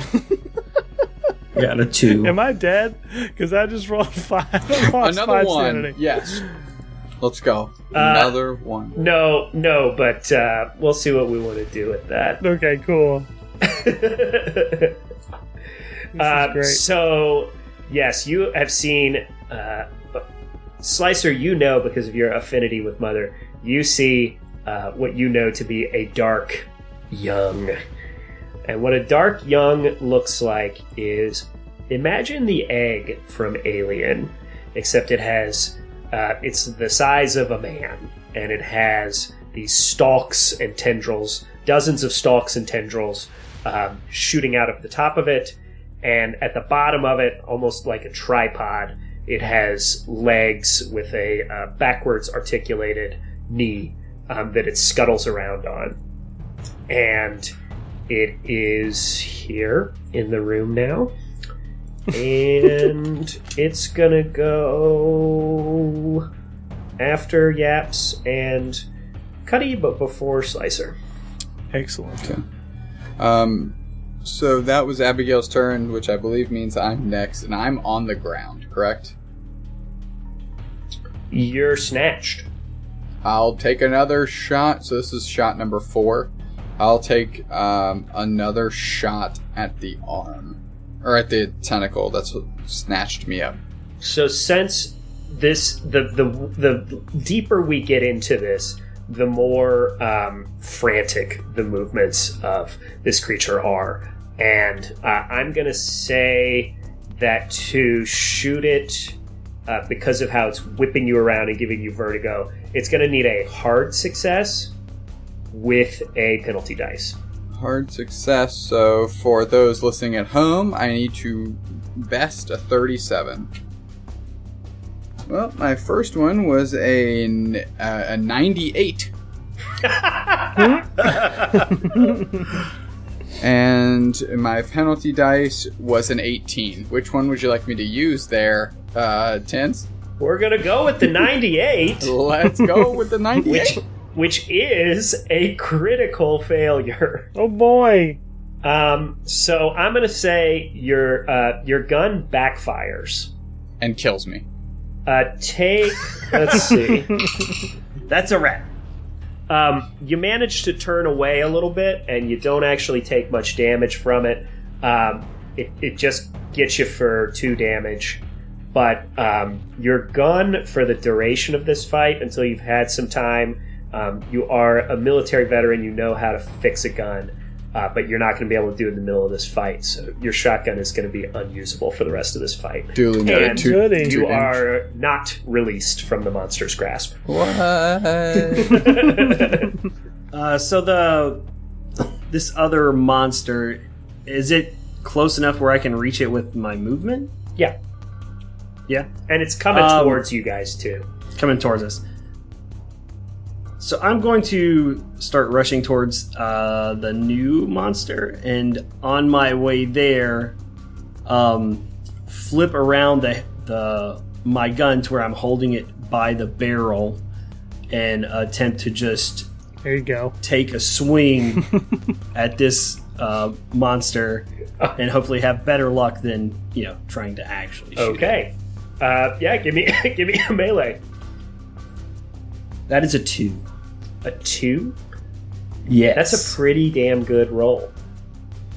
Got a two.
Am I dead? Because I just rolled five. I
Another
five
one.
sanity.
Yes. Let's go.
Uh,
Another one.
No, no, but uh, we'll see what we want to do with that.
Okay, cool. This
Uh,
is great.
so, yes, you have seen uh, Slicer. You know because of your affinity with Mother. You see uh, what you know to be a dark young, and what a dark young looks like is imagine the egg from Alien, except it has uh, it's the size of a man, and it has these stalks and tendrils, dozens of stalks and tendrils um, shooting out of the top of it and at the bottom of it, almost like a tripod, it has legs with a uh, backwards articulated knee um, that it scuttles around on. And it is here in the room now. And it's gonna go after Yaps and Cuddy, but before Slicer.
Excellent.
Um, so that was Abigail's turn, which I believe means I'm next, and I'm on the ground, correct?
You're snatched.
I'll take another shot. So this is shot number four. I'll take um, another shot at the arm. Or at the tentacle. That's what snatched me up.
So since this the the the deeper we get into this, the more um, frantic the movements of this creature are, and uh, I'm gonna say that to shoot it. Uh, because of how it's whipping you around and giving you vertigo, it's going to need a hard success with a penalty dice.
Hard success. So for those listening at home, I need to best a 37. Well, my first one was a, n- uh, a 98. and my penalty dice was an 18. Which one would you like me to use there, uh, Tens?
We're gonna go with the 98,
Let's go with the 98.
which which is a critical failure.
Oh boy.
Um, so I'm gonna say your uh, your gun backfires.
and kills me.
Uh, take let's see.
That's a rat.
Um, you manage to turn away a little bit, and you don't actually take much damage from it. Um, it, it just gets you for two damage. But um, your gun, for the duration of this fight, until you've had some time, um, you are a military veteran. You know how to fix a gun, uh, but you're not going to be able to do it in the middle of this fight. So your shotgun is going to be unusable for the rest of this fight.
Duly noted.
And
Two,
goody.
two
You
damage.
are not released from the monster's grasp.
What?
Uh, so the this other monster is it close enough where I can reach it with my movement?
Yeah.
Yeah,
And it's coming
Um,
towards you guys too.
coming towards us. So I'm going to start rushing towards uh, the new monster, and on my way there, um, flip around the the my gun to where I'm holding it by the barrel, and attempt to just
There you go.
take a swing at this uh, monster, and hopefully have better luck than you know trying to actually shoot. it.
Okay. Uh, yeah, give me give me a melee.
that is a two.
A two.
Yes,
That's a pretty damn good roll.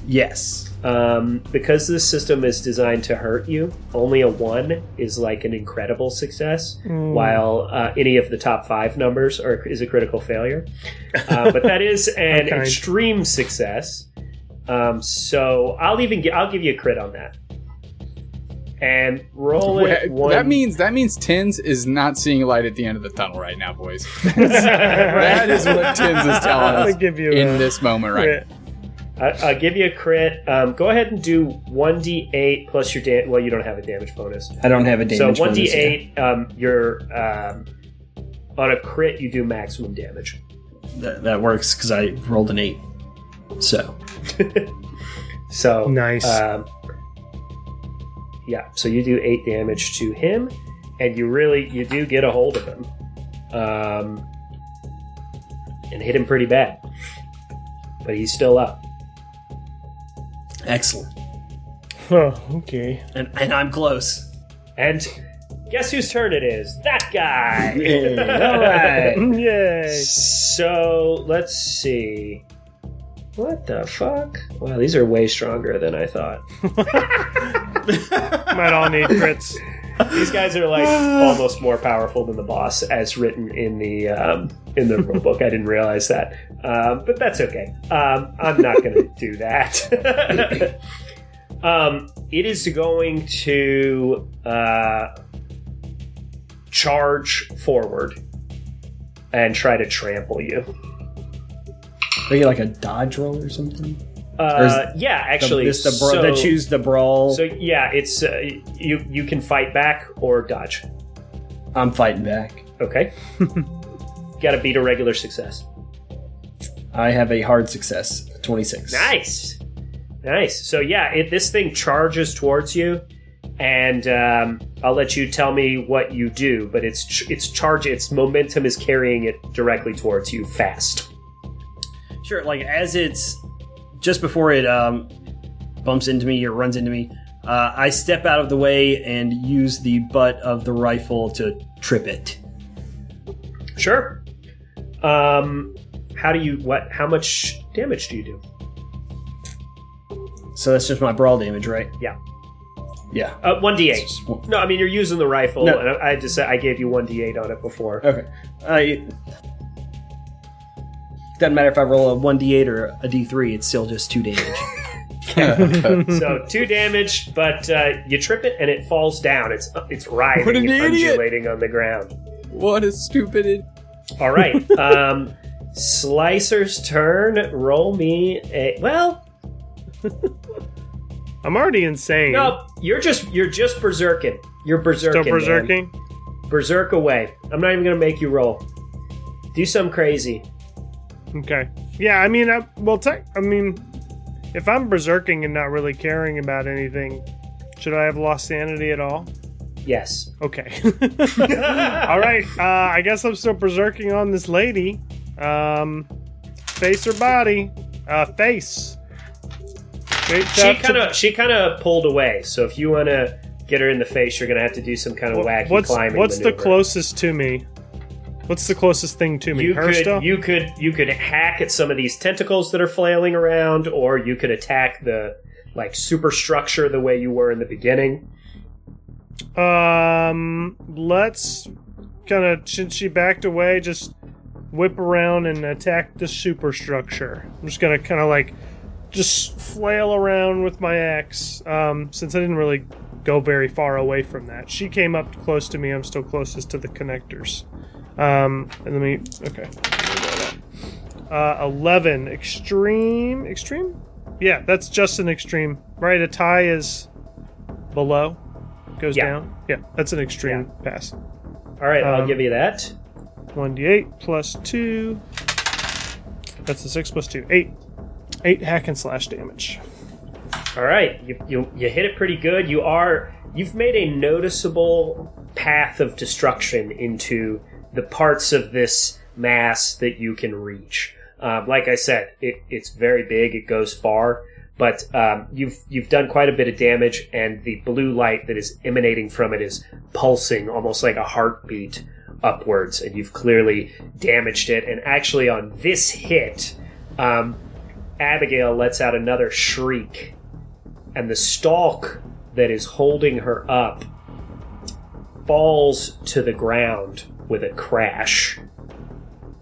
yes.
Um, because this system is designed to hurt you, only a one is like an incredible success, while uh, any of the top five numbers are is a critical failure. Uh, but that is an extreme success. Um, so I'll even gi- I'll give you a crit on that. And roll it.
Wha-
one.
That means that means Tins is not seeing light at the end of the tunnel right now, boys. that is what Tins is telling us
give you
in
a-
this moment right
I, I'll give you a crit. Um, go ahead and do one d8 plus your da- well, you don't have a damage bonus.
I don't have a damage.
so one
bonus yet.
d8. Um, your um, on a crit, you do maximum damage.
That, that works because I rolled an eight. So
So
Nice.
Um, yeah. So you do eight damage to him, and you really you do get a hold of him, um, and hit him pretty bad. But he's still up.
excellent,
Oh, okay.
and and I'm close.
And guess whose turn it is? That guy.
All right.
Yay.
So let's see. What the fuck? Wow, these are way stronger than I thought.
Might all need crits.
These guys are like almost more powerful than the boss, as written in the um, in the rulebook. I didn't realize that, um, but that's okay. Um, I'm not going to do that. um, it is going to uh, charge forward and try to trample you.
Are you like a dodge roll or something?
Uh, yeah, actually,
the, this the bra-
so,
they choose the brawl.
So yeah, it's uh, you. You can fight back or dodge.
I'm fighting back.
Okay. Got to beat a regular success.
I have a hard success, twenty six.
Nice, nice. So yeah, it, this thing charges towards you, and um, I'll let you tell me what you do. But it's ch- it's charge. Its momentum is carrying it directly towards you fast.
Sure. Like as it's just before it um, bumps into me or runs into me, uh, I step out of the way and use the butt of the rifle to trip it.
Sure. Um, how do you what? How much damage do you do?
So that's just my brawl damage, right?
Yeah.
Yeah.
Uh, one
d8. one-
No, I mean you're using the rifle,
No.
and I, I just I gave you one d eight on it before.
Okay. I. Doesn't matter if I roll a one d8 or a d3; it's still just two damage.
so two damage, but uh, you trip it and it falls down. It's it's writhing
What an
and
idiot.
undulating on the ground.
what a stupid. Id-
All right. um, Slicer's turn. Roll me a well.
I'm already insane.
No, you're just you're just berserking. You're berserking.
Still berserking.
Man. Berserk away. I'm not even gonna make you roll. Do something crazy.
Okay. Yeah, I mean, I, well, I mean, if I'm berserking and not really caring about anything, should I have lost sanity at all?
Yes.
Okay. all right. Uh, I guess I'm still berserking on this lady. Um, face or body? Uh, face. Straight
She kind of she kind of pulled away. So if you want to get her in the face, you're gonna have to do some kind of wacky
what's
climbing.
what's the closest to me? What's the closest thing to me?
You
Her
could
stuff?
you could you could hack at some of these tentacles that are flailing around, or you could attack the like superstructure the way you were in the beginning.
Um, let's kind of since she backed away, just whip around and attack the superstructure. I'm just gonna kind of like just flail around with my axe. Um, since I didn't really go very far away from that, she came up close to me. I'm still closest to the connectors. Um, and let me okay. Uh, eleven extreme extreme. Yeah, that's just an extreme. Right, a tie is below goes
Yeah.
down. Yeah, that's an extreme pass.
All right, I'll
Um,
give you that.
1d8 plus 2. That's a 6 plus 2. 8. 8 hack and slash damage.
All right, you, you you hit it pretty good. You are you've made a noticeable path of destruction into the parts of this mass that you can reach. Um, like I said, it, it's very big. It goes far, but um, you've you've done quite a bit of damage, and the blue light that is emanating from it is pulsing almost like a heartbeat upwards, and you've clearly damaged it. And actually, on this hit, um, Abigail lets out another shriek, and the stalk that is holding her up falls to the ground with a crash.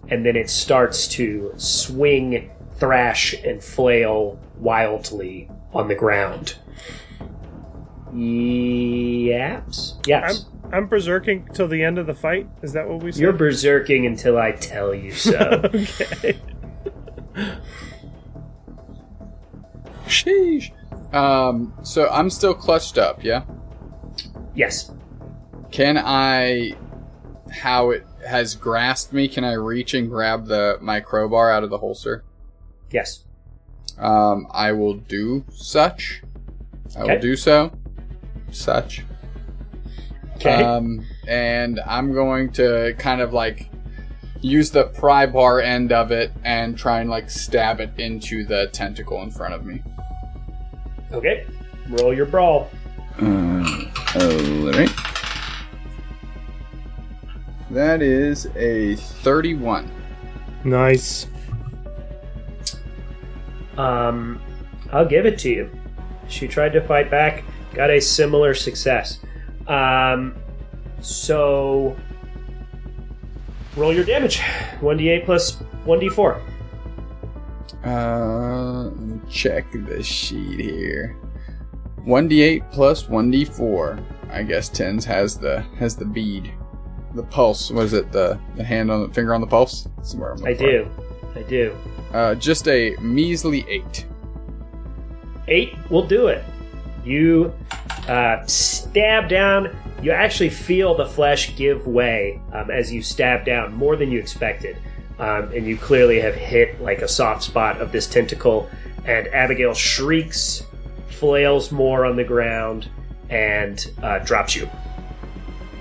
And then it starts to swing, thrash, and flail wildly on the ground. Yaps?
I'm,
Yes.
I'm berserking till the end of the fight. Is that what we said?
You're berserking until I tell you so.
okay.
Sheesh. Um, so I'm still clutched up, yeah?
yes.
Can I, how it has grasped me, can I reach and grab the my crowbar out of the holster?
Yes.
Um, I will do such. I
Okay.
will do so. Such.
Okay.
Um, and I'm going to kind of like use the pry bar end of it and try and like stab it into the tentacle in front of me.
Okay. Roll your brawl.
Uh, alright. That is a 31.
Nice.
Um, I'll give it to you. She tried to fight back, got a similar success. Um, so roll your damage. 1d8 plus 1d4.
Uh, let me check the sheet here. 1d8 plus 1d4. I guess Tens has the has the bead. The pulse. Was it? The the hand on the finger on the pulse? Somewhere
I
looking for it.
do. I do.
Uh, just a measly eight.
Eight will do it. You uh, stab down. You actually feel the flesh give way um, as you stab down more than you expected. Um, and you clearly have hit like a soft spot of this tentacle. And Abigail shrieks, flails more on the ground, and uh, drops you.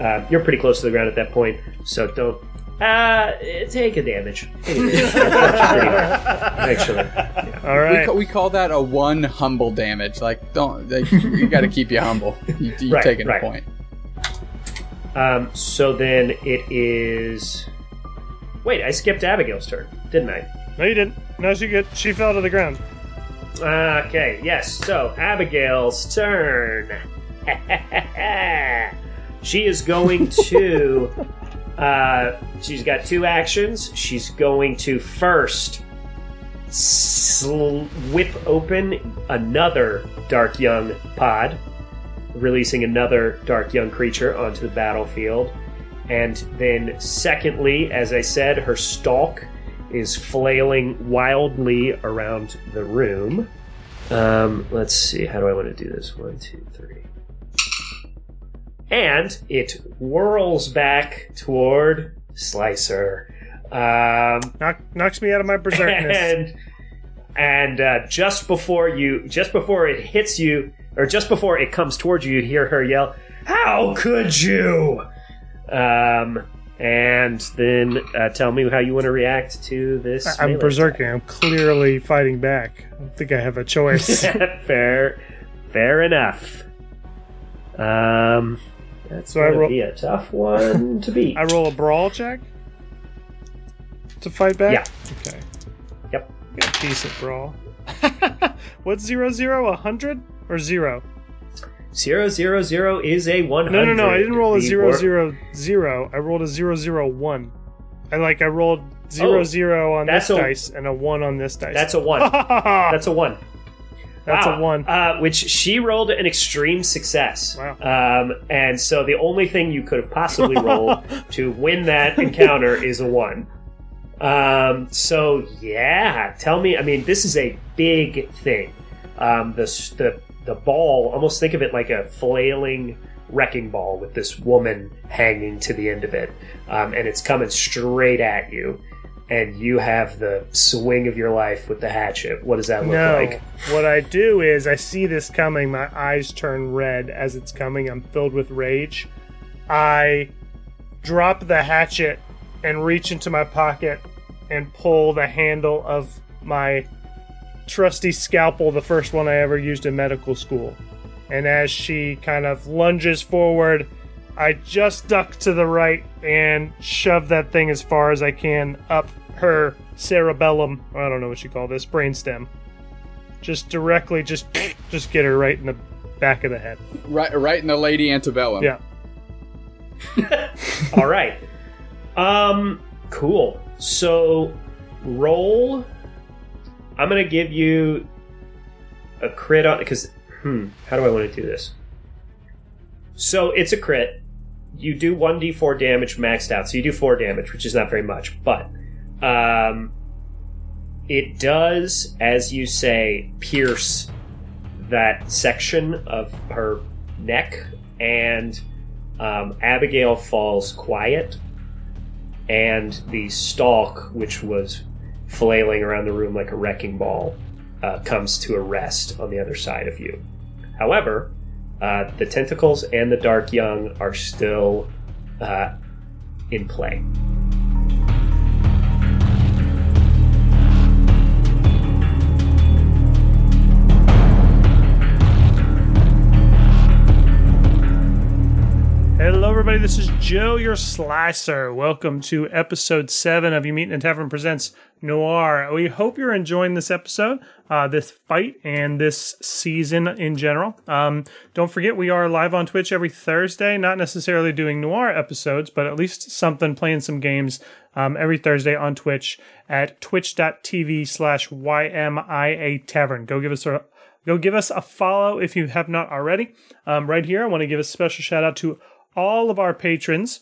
Uh, you're pretty close to the ground at that point, so don't. Uh, take a damage. Take a damage. Pretty hard, Actually, yeah.
All
We, ca- we call that a one humble damage. Like, don't like, you got to keep you humble. You, you
Right,
taking
right.
a point.
Um, so then it is. Wait, I skipped Abigail's turn, didn't I?
No, you didn't. No, she good. She fell to the ground.
Okay, yes. So Abigail's turn. she is going to. Uh, she's got two actions. She's going to first sl- whip open another Dark Young pod, releasing another Dark Young creature onto the battlefield. And then, secondly, as I said, her stalk is flailing wildly around the room. Um, let's see. How do I want to do this? One, two, three. And it whirls back toward Slicer. Um,
Knock, knocks me out of my berserkness.
and and uh, just before you, just before it hits you, or just before it comes towards you, you hear her yell, "How could you?" Um, and then uh, tell me how you want to react to this.
I'm
melee
berserking. I'm clearly fighting back. I don't think I have a choice.
attack. fair, fair enough. Um, that's
So I
gonna
roll-
be a tough one to beat.
I roll a brawl check to fight back.
Yeah.
Okay.
Yep.
A decent brawl. What's zero zero? A hundred or zero?
Zero zero zero is a one
No, no, no. I didn't roll a zero zero zero. I rolled a zero zero one. I like I rolled zero
Oh,
zero on this
a-
dice and a one on this dice.
That's a one.
that's
That's a one.
that's
Wow.
a one.
Uh, which she rolled an extreme success.
Wow.
Um, and so the only thing you could have possibly rolled to win that encounter is a one. Um, so yeah, tell me. I mean, this is a big thing. Um, the the the ball. Almost think of it like a flailing wrecking ball with this woman hanging to the end of it, um, and it's coming straight at you. And you have the swing of your life with the hatchet. What does that look
no.
like?
What I do is I see this coming. My eyes turn red as it's coming. I'm filled with rage. I drop the hatchet and reach into my pocket and pull the handle of my trusty scalpel, the first one I ever used in medical school. And as she kind of lunges forward, I just duck to the right and shove that thing as far as I can up her cerebellum. I don't know what you call this brainstem. Just directly, just just get her right in the back of the head.
Right, right in the lady antebellum.
Yeah.
All right. Um, cool. So, roll. I'm gonna give you a crit on because hmm, how do I want to do this? So it's a crit. You do one d4 damage maxed out, so you do four damage, which is not very much, but um, it does, as you say, pierce that section of her neck, and um, Abigail falls quiet, and the stalk, which was flailing around the room like a wrecking ball, uh, comes to a rest on the other side of you. However, uh, the tentacles and the dark young are still uh, in play.
Everybody. This is Joe, your slicer. Welcome to episode seven of You Meet in a Tavern Presents Noir. We hope you're enjoying this episode, uh, this fight, and this season in general. Um, don't forget, we are live on Twitch every Thursday. Not necessarily doing noir episodes, but at least something, playing some games um, every Thursday on Twitch at twitch.tv slash YMIA Tavern. Go give us a Go give us a follow if you have not already. Um, right here, I want to give a special shout out to all of our patrons,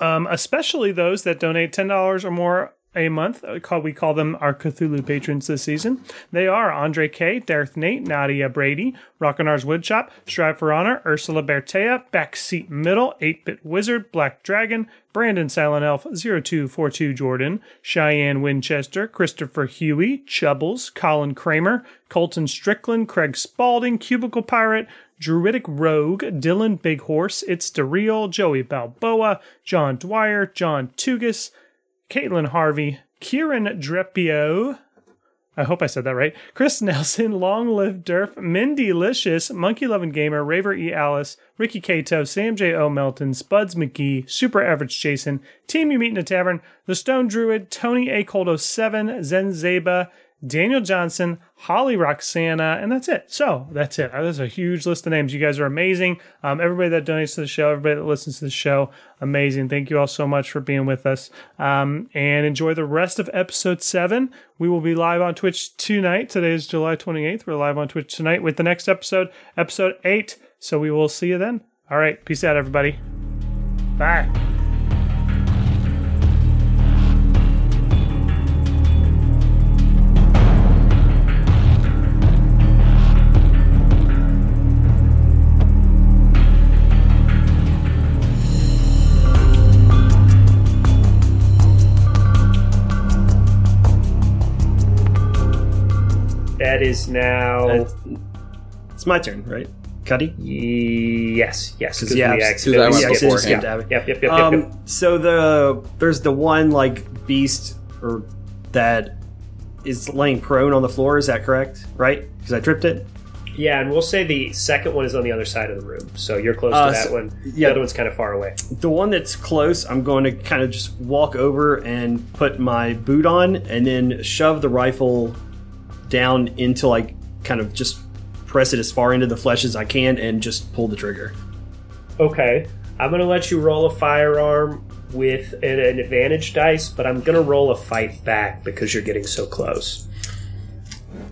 um, especially those that donate $10 or more a month. Uh, we call them our Cthulhu patrons this season. They are Andre K, Darth Nate, Nadia Brady, Rockinar's Woodshop, Strive for Honor, Ursula Bertea, Backseat Middle, 8-Bit Wizard, Black Dragon, Brandon Silent Elf, 0242 Jordan, Cheyenne Winchester, Christopher Huey, Chubbles, Colin Kramer, Colton Strickland, Craig Spalding, Cubicle Pirate, Druidic Rogue, Dylan Big Horse, It's Real, Joey Balboa, John Dwyer, John Tugas, Caitlin Harvey, Kieran Drepio, I hope I said that right. Chris Nelson, Long Live Durf, Mindy Licious, Monkey Loving Gamer, Raver E. Alice, Ricky Cato, Sam J. O. Melton, Spuds McGee, Super Average Jason, Team You Meet in a Tavern, The Stone Druid, Tony A. Coldo 7, Zen Zeba, Daniel Johnson, Holly Roxana, and that's it. So that's it. That's a huge list of names. You guys are amazing. Um, everybody that donates to the show, everybody that listens to the show, amazing. Thank you all so much for being with us. Um, and enjoy the rest of episode seven. We will be live on Twitch tonight. Today is July 28th. We're live on Twitch tonight with the next episode, episode eight. So we will see you then. All right. Peace out, everybody. Bye.
Is now.
It's, it's my turn, right? Cuddy?
yes, yes.
'Cause
because
yeah,
accidentally
went before
it. Yep, yep, yep, yep,
Um,
yep.
so the there's the one like beast or that is laying prone on the floor. Is that correct? Right? Because I tripped it.
Yeah, and we'll say the second one is on the other side of the room, so you're close
Uh,
to that
so-
one. The
yeah.
other one's kind of far away.
The one that's close, I'm going to kind of just walk over and put my boot on, and then shove the rifle down into like kind of just press it as far into the flesh as I can, and just pull the trigger.
Okay, I'm gonna let you roll a firearm with an, an advantage dice, but I'm gonna roll a fight back because you're getting so close.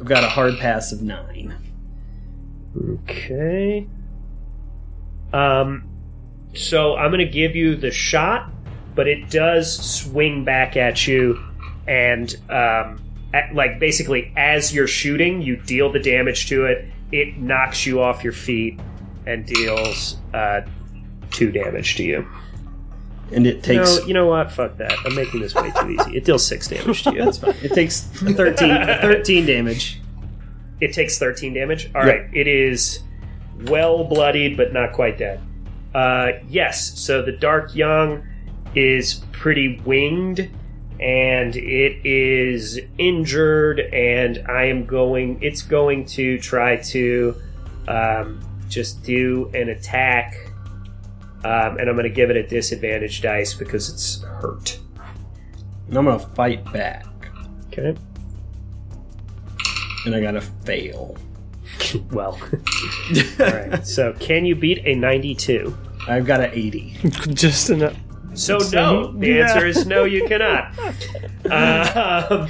I've got a hard pass of nine.
Okay. Um, so I'm gonna give you the shot, but it does swing back at you, and um, like basically as you're shooting, you deal the damage to it. It knocks you off your feet and deals uh, two damage to you.
And it takes
No, you know what? Fuck that. I'm making this way too easy. It deals six damage to you.
That's fine. It takes 13, 13 damage.
It takes 13 damage. All right, it is well bloodied, but not quite dead. Uh, yes, so the Dark Young is pretty winged, and it is injured, and I am going. It's going to try to um, just do an attack, um, and I'm going to give it a disadvantage dice because it's hurt.
And I'm gonna fight back,
Okay.
and I gotta fail.
Well. All right. So, can you beat a 92?
I've got an 80.
Just enough.
So
So,
no, the
yeah.
answer is no. You cannot. um,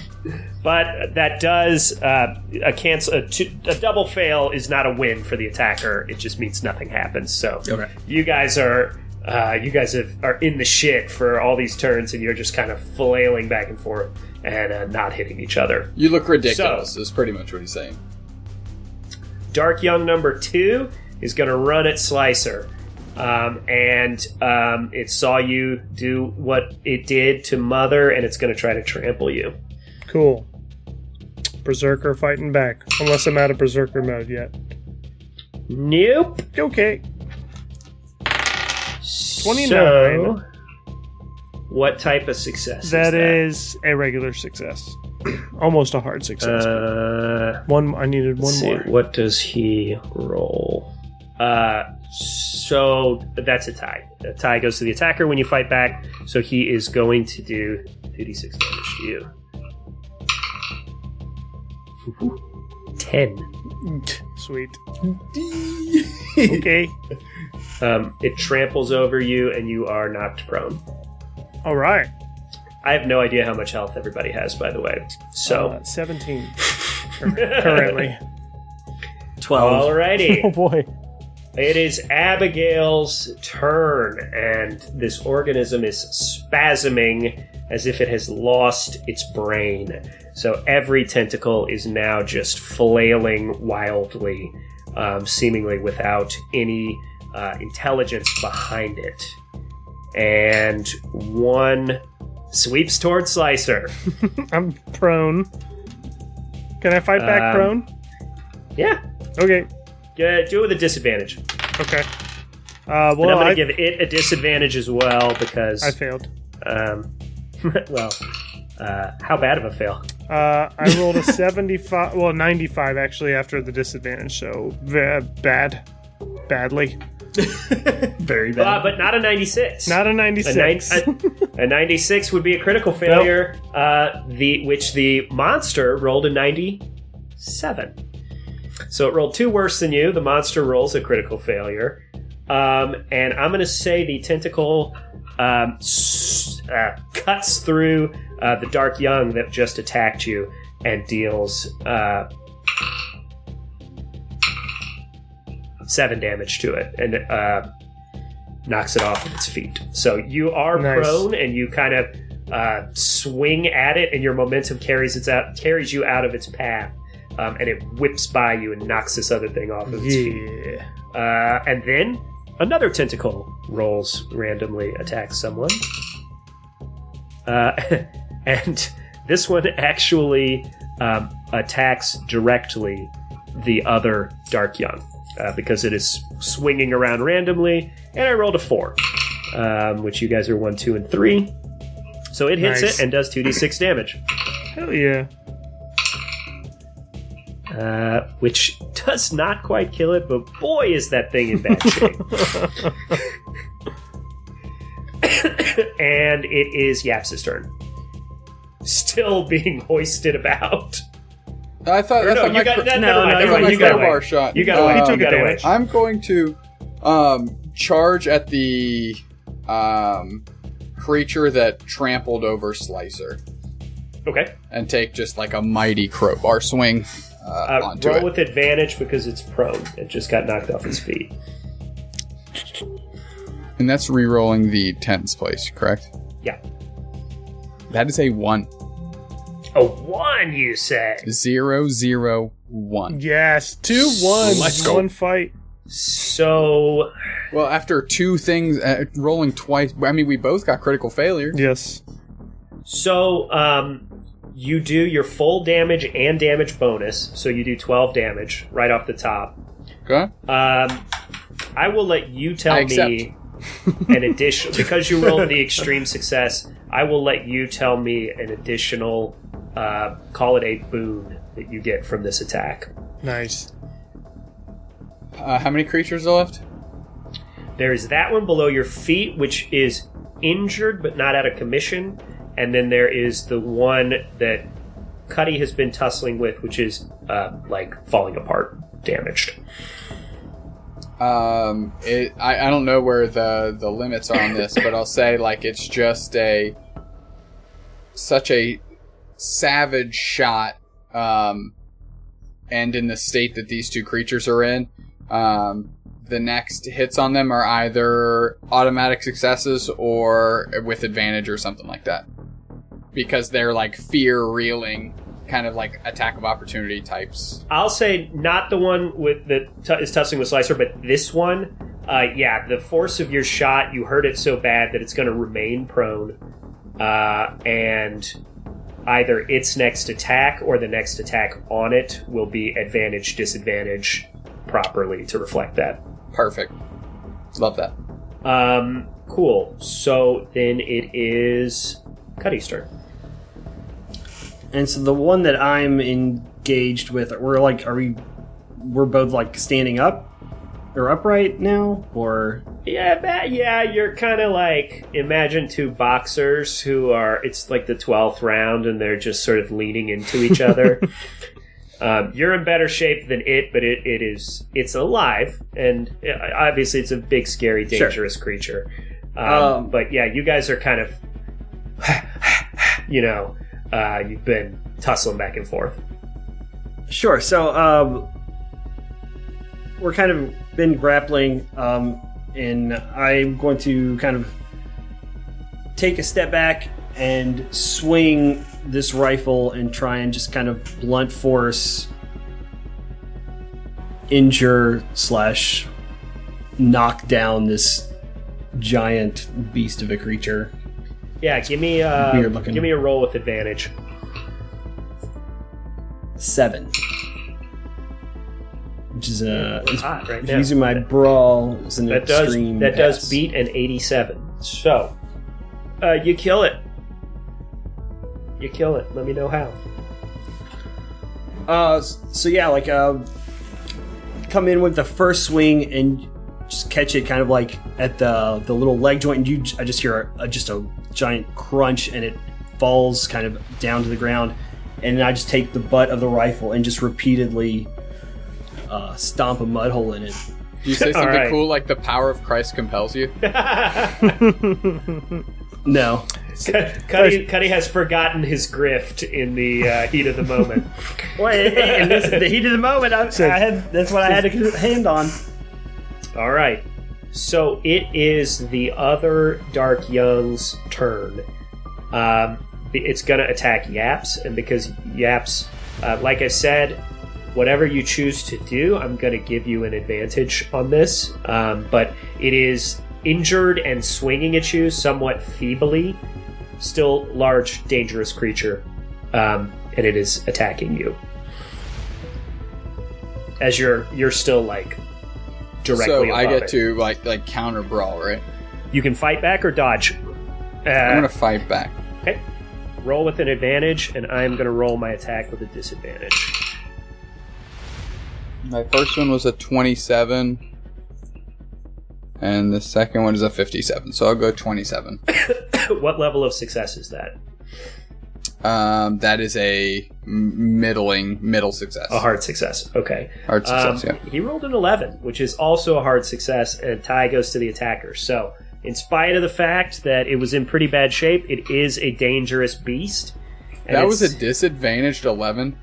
but that does uh, a cancel. A, two, a double fail is not a win for the attacker. It just means nothing happens. So
Okay.
you guys are uh, you guys have, are in the shit for all these turns, and you're just kind of flailing back and forth and uh, not hitting each other.
You look ridiculous. is pretty much what he's saying.
Dark Young number two is going to run at Slicer. Um, and um, it saw you do what it did to Mother, and it's going to try to trample you.
Cool. Berserker fighting back. Unless I'm out of Berserker mode yet.
Nope.
Okay. 29.
So, what type of success
That
is
is a regular success. Almost a hard success.
Uh,
one. I needed one
let's see,
more.
What does he roll? Uh, so that's a tie. A tie goes to the attacker when you fight back. So he is going to do 2d6 damage to you. Ten.
Sweet. okay.
Um, it tramples over you, and you are knocked prone.
All right.
I have no idea how much health everybody has, by the way. So
Uh, 17 currently.
12.
Alrighty.
Oh boy.
It is Abigail's turn, and this organism is spasming as if it has lost its brain. So every tentacle is now just flailing wildly, um, seemingly without any uh, intelligence behind it. And one sweeps towards Slicer.
I'm prone. Can I fight back
Um,
prone?
Yeah,
Okay.
Yeah, do it with a disadvantage.
Okay. Uh,
But
well,
I'm going
I,
to give it a disadvantage as well because.
I failed.
Um, well, uh, how bad of a fail?
Uh, I rolled a 75, well, 95 actually after the disadvantage, so v- bad. Badly.
Very
Uh,
bad.
but not a 96.
Not a
a, nine,
96.
a, a 96 would be a critical failure, uh, the which the monster rolled a 97. So it rolled two worse than you. The monster rolls a critical failure. Um, and I'm going to say the tentacle um, s- uh, cuts through uh, the dark young that just attacked you and deals uh, seven damage to it and uh, knocks it off of its feet. So you are
Nice.
prone and you kind of uh, swing at it, and your momentum carries it out carries you out of its path. Um, and it whips by you and knocks this other thing off of its feet.
yeah.
Uh, and then another tentacle rolls randomly, attacks someone. Uh, and this one actually um, attacks directly the other Dark Young uh, because it is swinging around randomly, and I rolled a four, um, which you guys are one, two, and three. So it hits
Nice.
it and does 2d6 damage,
Hell yeah.
Uh, which does not quite kill it, but boy, is that thing in bad shape. and it is Yaps's turn. Still being hoisted about.
I thought,
Or
I
no,
thought
you
my,
got,
cr-
no,
no,
never mind,
no, you
mind,
my
you got
crowbar
away.
shot.
You got away.
Um,
you got away.
I'm going to um, charge at the um, creature that trampled over Slicer
Okay.
and take just like a mighty crowbar swing uh,
Uh,
onto
roll
it.
with advantage because it's prone. It just got knocked off its feet.
and that's re-rolling the tens place, correct?
Yeah.
That is a one.
A one, you say?
Zero, zero, one.
Yes. Two ones.
Let's go.
One fight.
So
Well, after two things, uh, rolling twice, I mean, we both got critical failure.
Yes.
So, um, you do your full damage and damage bonus. So you do 12 damage right off the top.
Okay.
Um, I will let you tell
I
me an additional because you rolled the extreme success. I will let you tell me an additional, uh, call it a boon that you get from this attack.
Nice.
Uh, how many creatures are left?
There is that one below your feet, which is injured but not out of commission. And then there is the one that Cuddy has been tussling with, which is uh, like falling apart, damaged.
Um, it, I, I don't know where the, the limits are on this, but I'll say like it's just a such a savage shot, um, and in the state that these two creatures are in, um, the next hits on them are either automatic successes or with advantage or something like that, because they're like fear reeling, kind of like attack of opportunity types.
I'll say not the one with that t- is tussling with Slicer, but this one. Uh, yeah, the force of your shot, you hurt it so bad that it's going to remain prone, uh, and either its next attack or the next attack on it will be advantage disadvantage properly to reflect that.
Perfect. Love that.
Um, cool. So then it is Cuddy's turn.
And so the one that I'm engaged with, we're like, are we? We're both like standing up or upright now, or
Yeah, that, yeah, you're kind of like imagine two boxers who are. It's like the twelfth round, and they're just sort of leaning into each other. um, you're in better shape than it, but it, it is it's alive, and obviously it's a big, scary,
Sure.
dangerous creature. Um,
Um,
but yeah, you guys are kind of, you know, uh, you've been tussling back and forth.
Sure. So um, we're kind of been grappling, um, and I'm going to kind of take a step back and swing this rifle and try and just kind of blunt force injure slash knock down this giant beast of a creature.
Yeah, give me uh,
Weird looking.
give me a roll with advantage.
Seven. Which is a is
Hot right now.
using my brawl is an
that does
extreme
that does
pass.
beat an 87 so uh, you kill it you kill it let me know how
Uh, so yeah, like uh, come in with the first swing and just catch it kind of like at the the little leg joint, and you I just hear a, just a giant crunch, and it falls kind of down to the ground, and then I just take the butt of the rifle and just repeatedly uh, stomp a mud hole in it.
Do you say something
right.
cool like the power of Christ compels you?
No,
Cuddy, Cuddy has forgotten his grift in the uh, heat of the moment
well, in this, the heat of the moment, I, I had that's what I had to hand on.
all right so it is the other dark young's turn um, it's going to attack yaps and because yaps uh, like i said whatever you choose to do, I'm going to give you an advantage on this. Um, but it is injured and swinging at you somewhat feebly. Still large, dangerous creature. Um, and it is attacking you. as you're you're still like directly.
so I get
it.
to like like counter brawl, right?
You can fight back or dodge. Uh,
I'm gonna fight back.
Okay. Roll with an advantage, and I'm going to roll my attack with a disadvantage.
My first one was a 27, and the second one is a 57. So I'll go 27.
what level of success is that?
Um, that is a middling middle success.
A hard success. Okay.
Hard success,
Um,
yeah.
He rolled an 11, which is also a hard success, and tie goes to the attacker. So, in spite of the fact that it was in pretty bad shape, it is a dangerous beast.
That was a disadvantaged 11.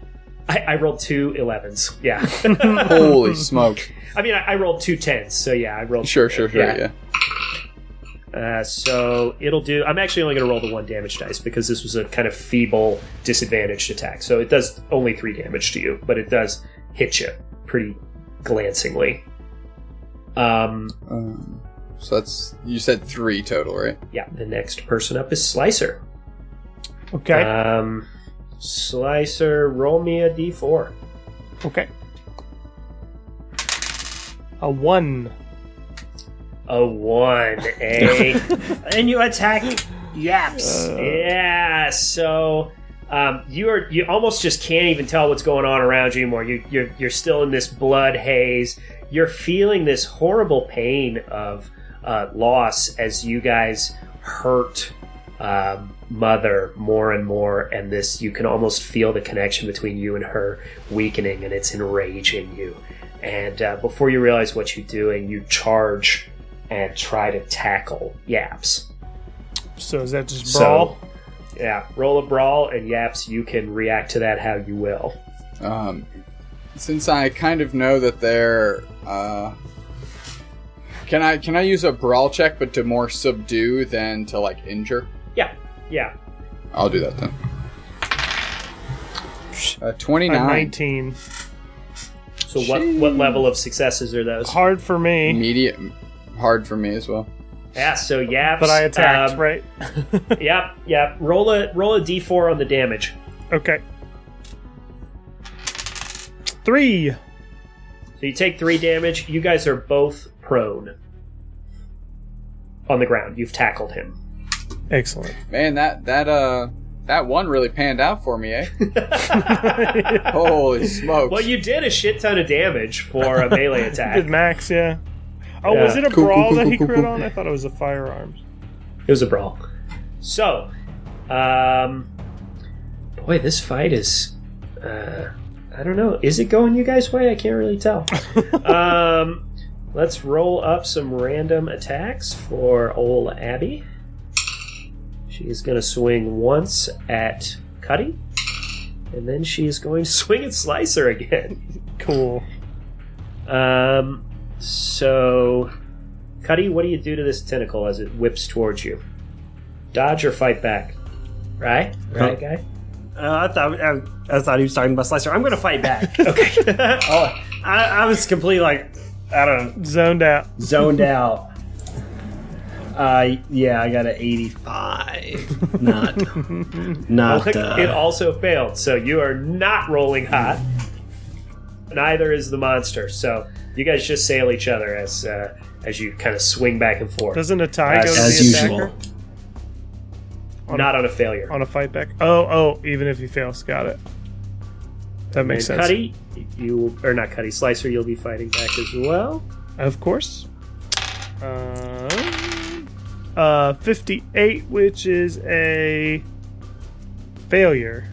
I, I rolled two 11s. Yeah.
Holy smoke!
I mean, I, I rolled two 10s, so yeah, I rolled.
Sure, sure, sure. Yeah.
Uh, so it'll do. I'm actually only going to roll the one damage dice because this was a kind of feeble, disadvantaged attack. So it does only three damage to you, but it does hit you pretty glancingly. Um,
Um, so that's you said three total, right?
yeah. The next person up is Slicer.
Okay.
Um, Slicer, roll me a d4.
okay. A one.
A one, eh?
and you attack Yaps.
Yeah, so um, you are you almost just can't even tell what's going on around you anymore. You, you're you're still in this blood haze. You're feeling this horrible pain of uh, loss as you guys hurt um, mother more and more, and this you can almost feel the connection between you and her weakening, and it's enraging you. And uh, before you realize what you're doing, you charge and try to tackle Yaps.
So is that just
So-
brawl?
Yeah, roll a brawl, and Yaps, you can react to that how you will.
Um, since I kind of know that they're, uh, can I can I use a brawl check, but to more subdue than to like injure?
Yeah, yeah.
I'll do that then. Uh, Twenty
A
nine.
19.
So what what level of successes are those?
Hard for me,
Immediate, hard for me as well.
Yeah, so yeah,
but I attacked,
um,
right?
Yep, yep. Roll a roll a d4 on the damage.
Okay. Three.
So you take three damage. You guys are both prone on the ground. You've tackled him.
Excellent.
Man, that that uh that one really panned out for me, eh? Holy smokes!
Well, you did a shit ton of damage for a melee attack.
Did Max, yeah. Oh,
Yeah.
was it a
Cool, cool,
brawl
cool,
that he
cool,
crit
cool.
on? I thought it was a firearms.
It was a brawl. So, um, boy, this fight is. Uh, I don't know. Is it going you guys' way? I can't really tell. um, let's roll up some random attacks for old Abby. She is going to swing once at Cuddy, and then she is going to swing at Slicer again.
Cool.
Um, so, Cuddy, what do you do to this tentacle as it whips towards you? Dodge or fight back? Right? Right, guy?
Uh, I thought I, I thought he was talking about Slicer. I'm going to fight back.
Okay.
oh, I, I was completely like I don't know,
Zoned out.
zoned out. Uh, yeah, I got an 85. Not, not.
it
Uh,
also failed, so you are not rolling hot. Neither is the monster. So you guys just sail each other as uh, as you kind of swing back and forth.
Doesn't a tie
As-
go to
as
the
usual.
attacker on
not on a failure.
on a fight back? Oh, oh, even if he fails, got it. That makes
and
sense.
Cuddy, you or not Cuddy, Slicer, you'll be fighting back as well.
Of course. Uh, uh, 58, which is a failure.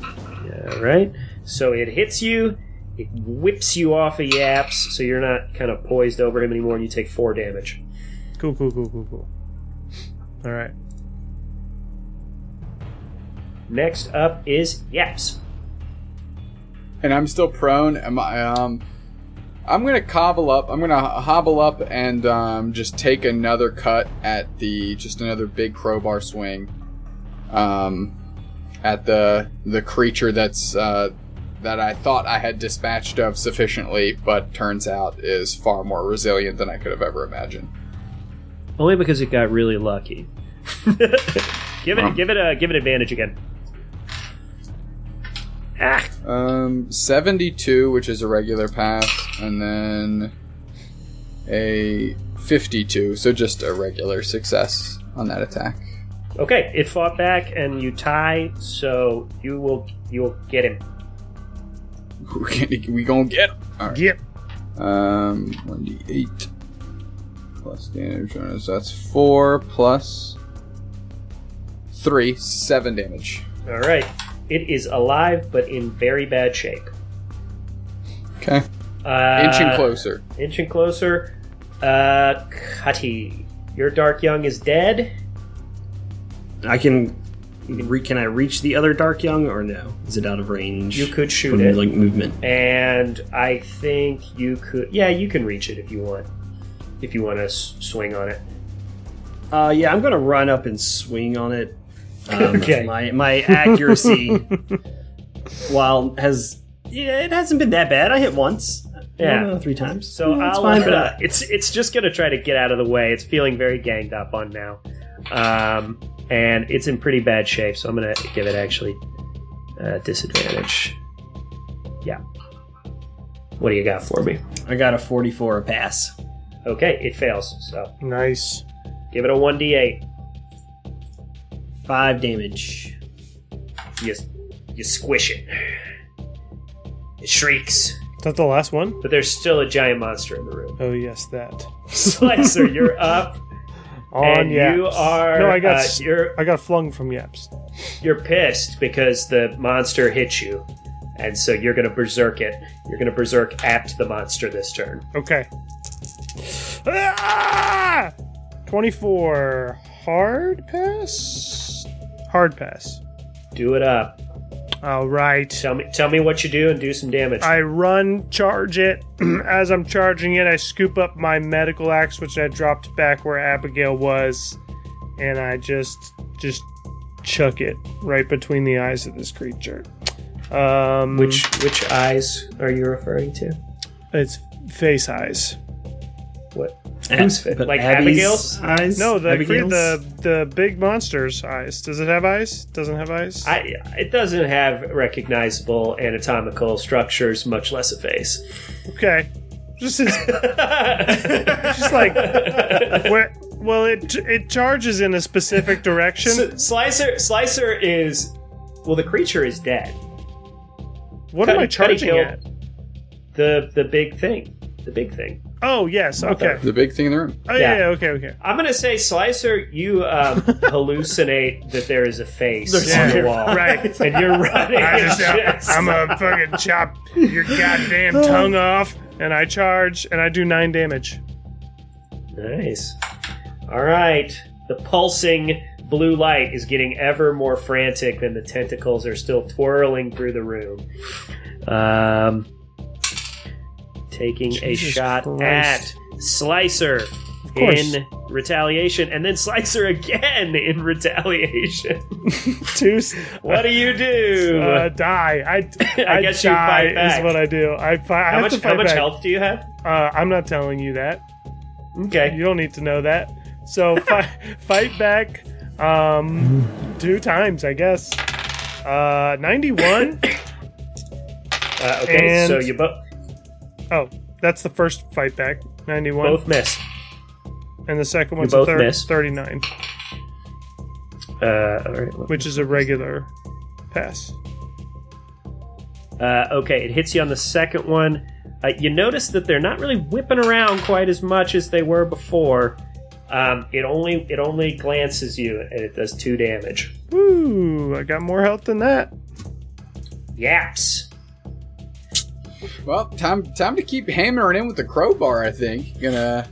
Yeah, right. So it hits you. It whips you off of Yaps, so you're not kind of poised over him anymore, and you take four damage.
Cool, cool, cool, cool, cool. All right.
Next up is Yaps.
and I'm still prone. Am I? Um, I'm gonna cobble up. I'm gonna hobble up and um, just take another cut at the just another big crowbar swing, um, at the the creature that's uh, that I thought I had dispatched of sufficiently, but turns out is far more resilient than I could have ever imagined.
Only because it got really lucky. give it,
Huh.
give it a, give it advantage again. Ah,
Um, 72, which is a regular pass, and then a 52, so just a regular success on that attack.
okay. It fought back, and you tie, so you will you will get him.
We're gonna, we gonna get him. All right.
Yep.
Um, 1d8 plus damage bonus. That's 4 plus 3, 7 damage.
All right. It is alive, but in very bad shape.
Okay.
Uh,
Inching closer.
Inching closer. Uh, Cuddy, your Dark Young is dead.
I can. Re- can I reach the other Dark Young or no? Is it out of range?
You could shoot
from,
it.
like movement.
and I think you could. Yeah, you can reach it if you want. If you want to s- swing on it.
Uh, yeah, I'm gonna run up and swing on it. Um,
Okay.
My my accuracy, while has yeah, it hasn't been that bad. I hit once.
Yeah.
Three times.
So
Yeah, it's
I'll.
fine, but
uh,
uh,
it's it's just gonna try to get out of the way. It's feeling very ganged up on now, um, and it's in pretty bad shape. So I'm gonna give it actually uh, disadvantage. Yeah. What do you got for me?
I got a 44 a pass.
Okay, it fails. So
Nice.
give it a one d8.
Five damage.
You you squish it. It shrieks,
Is that the last one?
but there's still a giant monster in the room.
Oh yes, that.
Slicer, you're up,
On
and
Yaps.
you are.
No, I got.
uh, you're
I got flung from Yaps.
you're pissed because the monster hit you, and so you're gonna berserk it. You're gonna berserk at the monster this turn.
Okay. Ah! Twenty-four. Hard pass. Hard pass.
Do it up.
All right.
Tell me, tell me what you do, and do some damage.
I run, charge it. As I'm charging it, I scoop up my medical axe, which I dropped back where Abigail was, and I just just chuck it right between the eyes of this creature. Um,
which which eyes are you referring to?
it's face eyes.
What? Who's fit?
But
Like
Abby's
Abigail's?
eyes.
No, the
Abigail's?
the the big monster's eyes. Does it have eyes? Doesn't have eyes.
I, it doesn't have recognizable anatomical structures, much less a face.
okay, just as just like where. Well, it it charges in a specific direction.
S- Slicer Slicer is well, the creature is dead.
what am I
Cuddy- Cuddy
charging
killed-
at?
The the big thing, the big thing.
Oh yes, okay.
The big thing in the room.
Oh yeah,
Yeah.
yeah, okay, okay.
I'm gonna say Slicer, you um, hallucinate that there is a face
There's
on the wall,
right.
And you're running.
I
and
just,
just-
I'm gonna fucking chop your goddamn tongue off, and I charge, and I do nine damage.
Nice. All right. The pulsing blue light is getting ever more frantic, and the tentacles are still twirling through the room. Um, taking a shot
Christ.
at Slicer in retaliation, and then Slicer again in retaliation.
Two,
what do you do?
uh, die. I, I,
guess you
die
fight back.
is what I do. I, fi- I
how
have
much,
to fight
how much
back.
health do you have?
Uh, I'm not telling you that.
Okay.
You don't need to know that. So fi- fight back um, two times, I guess. Uh, 91.
Uh, okay,
And-
so you bo-
oh, that's the first fight back. 91.
both miss.
and the second one's
both
a thir-
miss.
39,
Uh, all right.
which is a regular pass.
Uh, okay, it hits you on the second one. Uh, you notice that they're not really whipping around quite as much as they were before. Um, it only it only glances you, and it does two damage.
Woo! I got more health than that.
Yaps.
Well, time time to keep hammering in with the crowbar. I think gonna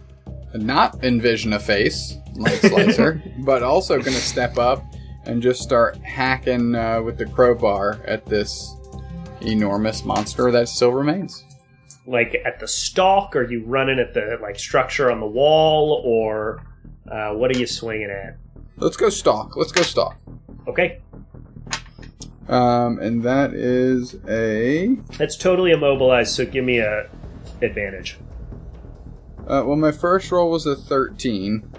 not envision a face like Slicer, but also gonna step up and just start hacking uh, with the crowbar at this enormous monster that still remains.
Like at the stalk, Are you running at the like structure on the wall, or uh, what are you swinging at?
Let's go stalk. Let's go stalk.
Okay,
Um, and that is a
that's totally immobilized. So give me a advantage.
uh, well. My first roll was a thirteen,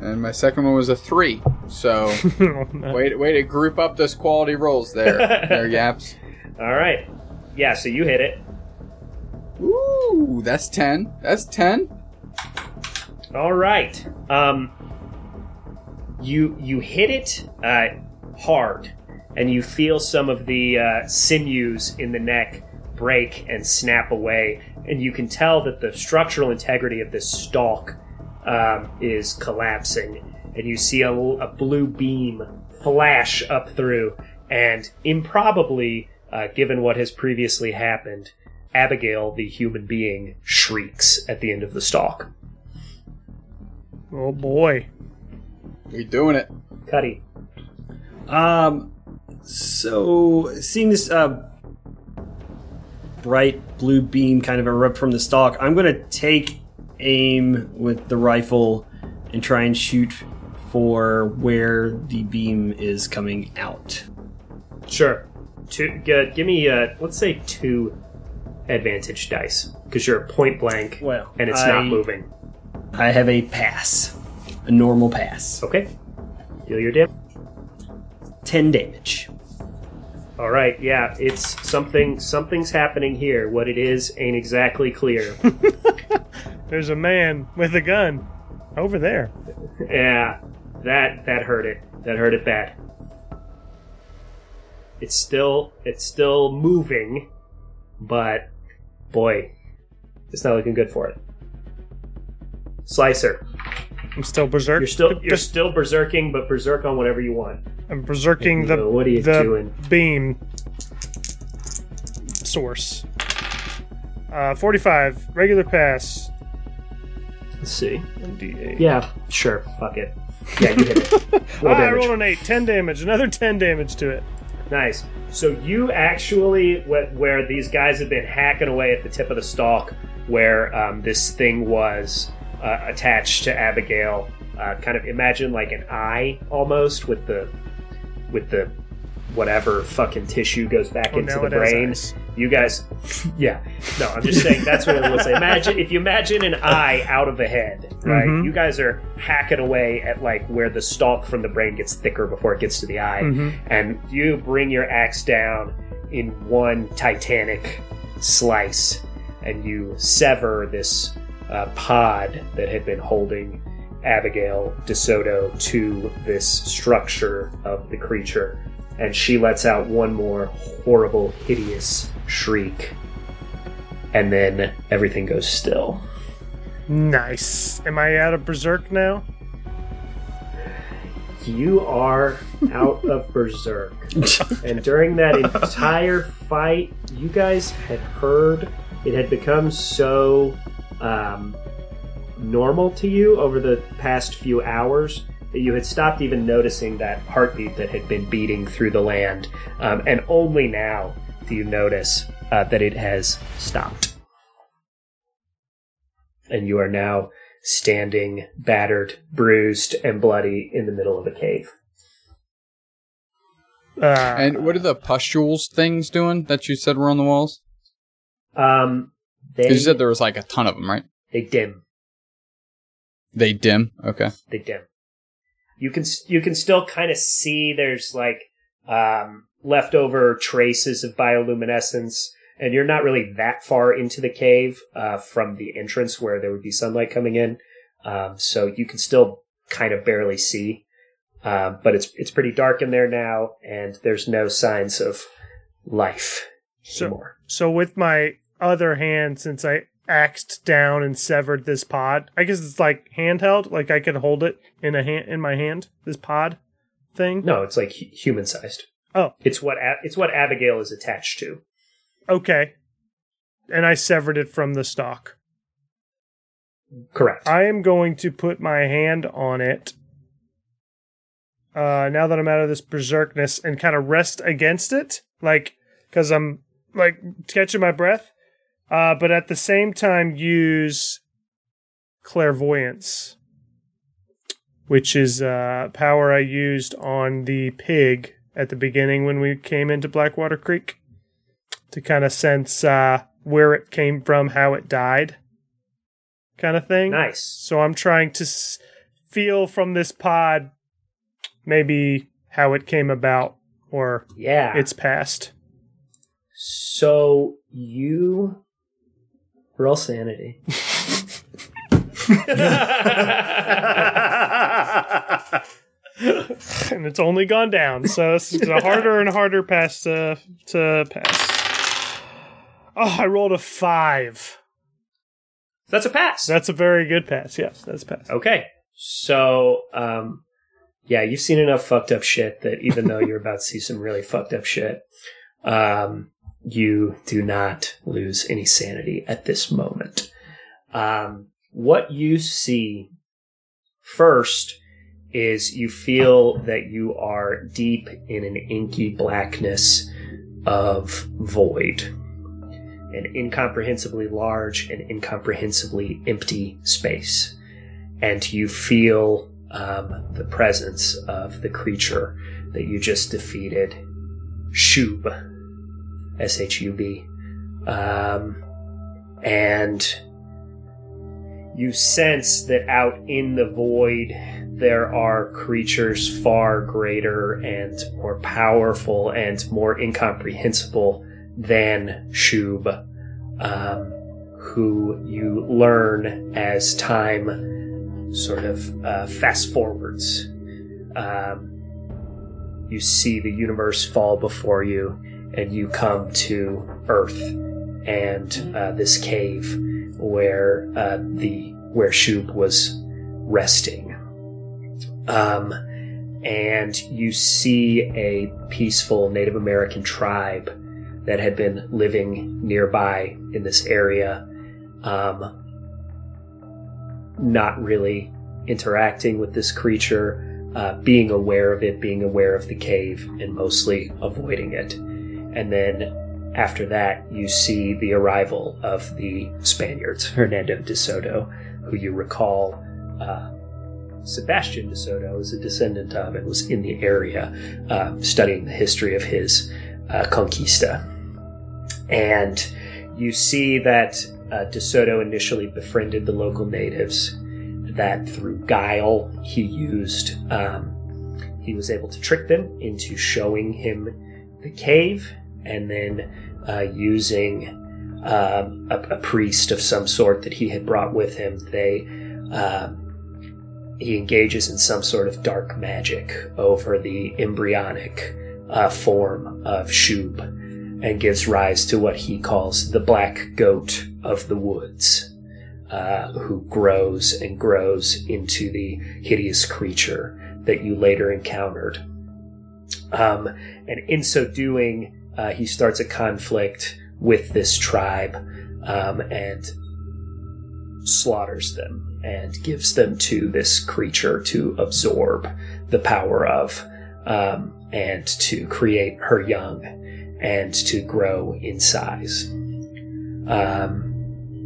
and my second one was a three. So
Oh, no.
Way to, way to group up those quality rolls there, there, Yaps.
All right. Yeah, so you hit it.
Ooh, that's 10. That's 10.
All right. Um, you you hit it uh, hard, and you feel some of the uh, sinews in the neck break and snap away, and you can tell that the structural integrity of this stalk um, is collapsing, and you see a, a blue beam flash up through, and improbably, uh, given what has previously happened, Abigail, the human being, shrieks at the end of the stalk.
Oh boy.
We doing it.
Cuddy.
Um, so seeing this uh, bright blue beam kind of erupt from the stalk, I'm going to take aim with the rifle and try and shoot for where the beam is coming out.
Sure. Two, g- give me, uh, let's say two advantage dice because you're point blank
Well,
and it's
I,
not moving.
I have a pass, a normal pass,
Okay. Deal your damage.
Ten damage.
All right. Yeah, it's something. Something's happening here. What it is ain't exactly clear.
There's a man with a gun over there.
yeah, that that hurt it. That hurt it bad. It's still it's still moving, but boy, it's not looking good for it. Slicer,
I'm still berserk.
you're still you're still berserking, but berserk on whatever you want.
I'm berserking the
What are you
the
doing?
beam source. Uh, 45 regular pass.
Let's see.
1d8.
Yeah, sure. Fuck it. Yeah, you hit it. Roll
Ah, I rolled an 8. 10 damage. Another 10 damage to it.
Nice. So you actually, wh- where these guys have been hacking away at the tip of the stalk, where um, this thing was uh, attached to Abigail, uh, kind of imagine like an eye almost with the with the whatever fucking tissue goes back
Oh,
into the brain. You guys, yeah. No, I'm just saying that's what it would say. Imagine if you imagine an eye out of the head, right?
Mhm.
You guys are hacking away at like where the stalk from the brain gets thicker before it gets to the eye,
Mhm.
and you bring your axe down in one titanic slice, and you sever this uh, pod that had been holding Abigail DeSoto to this structure of the creature, and she lets out one more horrible, hideous shriek, and then everything goes still.
Nice. Am I out of berserk now?
You are out of berserk. and during that entire fight, you guys had heard it had become so um, normal to you over the past few hours that you had stopped even noticing that heartbeat that had been beating through the land. Um, and only now do you notice uh, that it has stopped. And you are now standing battered, bruised, and bloody in the middle of a cave.
Uh,
And what are the pustules things doing that you said were on the walls?
Um,
Because you said there was like a ton of them, right?
they dim.
They dim. Okay.
They dim. You can you can still kind of see there's like um, leftover traces of bioluminescence, and you're not really that far into the cave uh, from the entrance where there would be sunlight coming in. Um, so you can still kind of barely see, uh, but it's it's pretty dark in there now, and there's no signs of life
So-
anymore.
so with my other hand, since I axed down and severed this pod, I guess it's like handheld. Like I could hold it in a hand in my hand. This pod thing.
No, it's like human sized.
Oh.
it's what A- it's what Abigail is attached to.
Okay. And I severed it from the stalk.
Correct.
I am going to put my hand on it. Uh, now that I'm out of this berserkness and kind of rest against it, like, because I'm like catching my breath, uh, but at the same time use clairvoyance, which is uh, power I used on the pig at the beginning when we came into Blackwater Creek to kind of sense uh, where it came from, how it died, kind of thing.
nice.
So I'm trying to s- feel from this pod maybe how it came about or
Yeah.
its past.
So you roll sanity.
and it's only gone down. So it's a harder and harder pass to to pass. Oh, I rolled a five.
That's a pass.
That's a very good pass. Yes, that's a pass.
Okay. So, um, yeah, you've seen enough fucked up shit that even though you're about to see some really fucked up shit, um, you do not lose any sanity at this moment. Um, what you see first is you feel that you are deep in an inky blackness of void an incomprehensibly large and incomprehensibly empty space. And you feel um, the presence of the creature that you just defeated, Shub, S H U B. Um, and you sense that out in the void there are creatures far greater and more powerful and more incomprehensible than Shub, um, who you learn as time sort of uh, fast forwards. Um, you see the universe fall before you, and you come to Earth and uh, this cave where uh, the where Shub was resting. Um, and you see a peaceful Native American tribe that had been living nearby in this area, um, not really interacting with this creature, uh, being aware of it, being aware of the cave, and mostly avoiding it. And then after that, you see the arrival of the Spaniards, Hernando de Soto, who you recall uh, Sebastian de Soto is a descendant of and was in the area uh, studying the history of his uh, conquista. And you see that uh, De Soto initially befriended the local natives, that through guile he used, um, he was able to trick them into showing him the cave, and then uh, using um, a, a, priest of some sort that he had brought with him, they uh, he engages in some sort of dark magic over the embryonic uh, form of Shub and gives rise to what he calls the black goat of the woods, uh, who grows and grows into the hideous creature that you later encountered. Um, and in so doing, uh, he starts a conflict with this tribe um, and slaughters them and gives them to this creature to absorb the power of um, and to create her young and to grow in size. Um,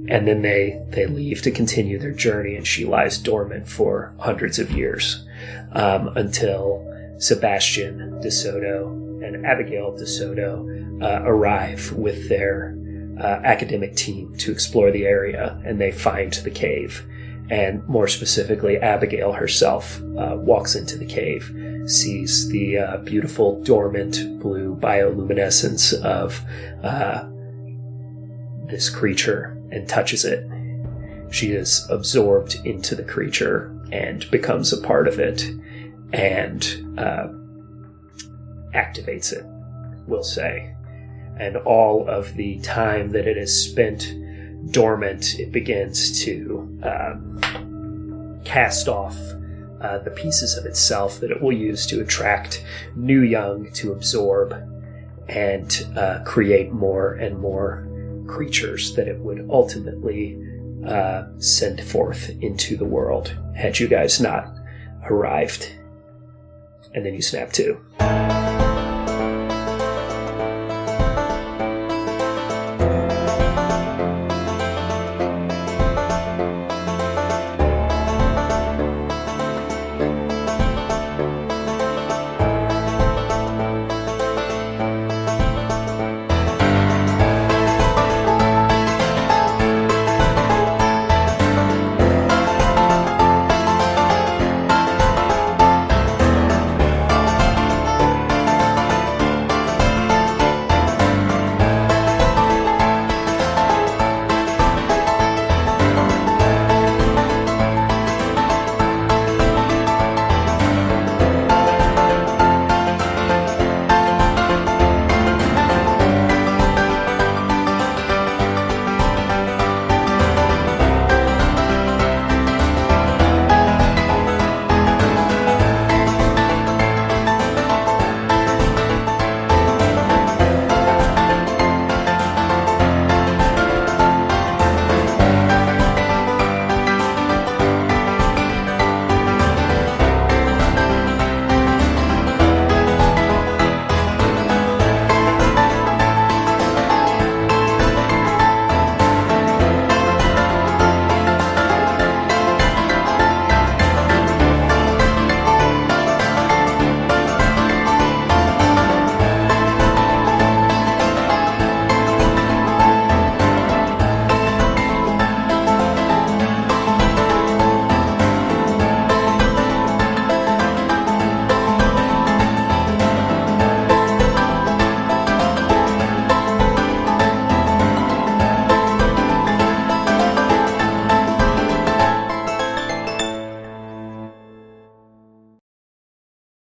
and then they they leave to continue their journey, and she lies dormant for hundreds of years um, until Sebastian de Soto and Abigail de Soto uh, arrive with their uh, academic team to explore the area, and they find the cave. And more specifically, Abigail herself uh, walks into the cave sees the uh, beautiful dormant blue bioluminescence of uh, this creature and touches it. She is absorbed into the creature and becomes a part of it and uh, activates it, we'll say. And all of the time that it has spent dormant, it begins to um, cast off uh, the pieces of itself that it will use to attract new young to absorb and uh, create more and more creatures that it would ultimately uh, send forth into the world had you guys not arrived. And then you snap to.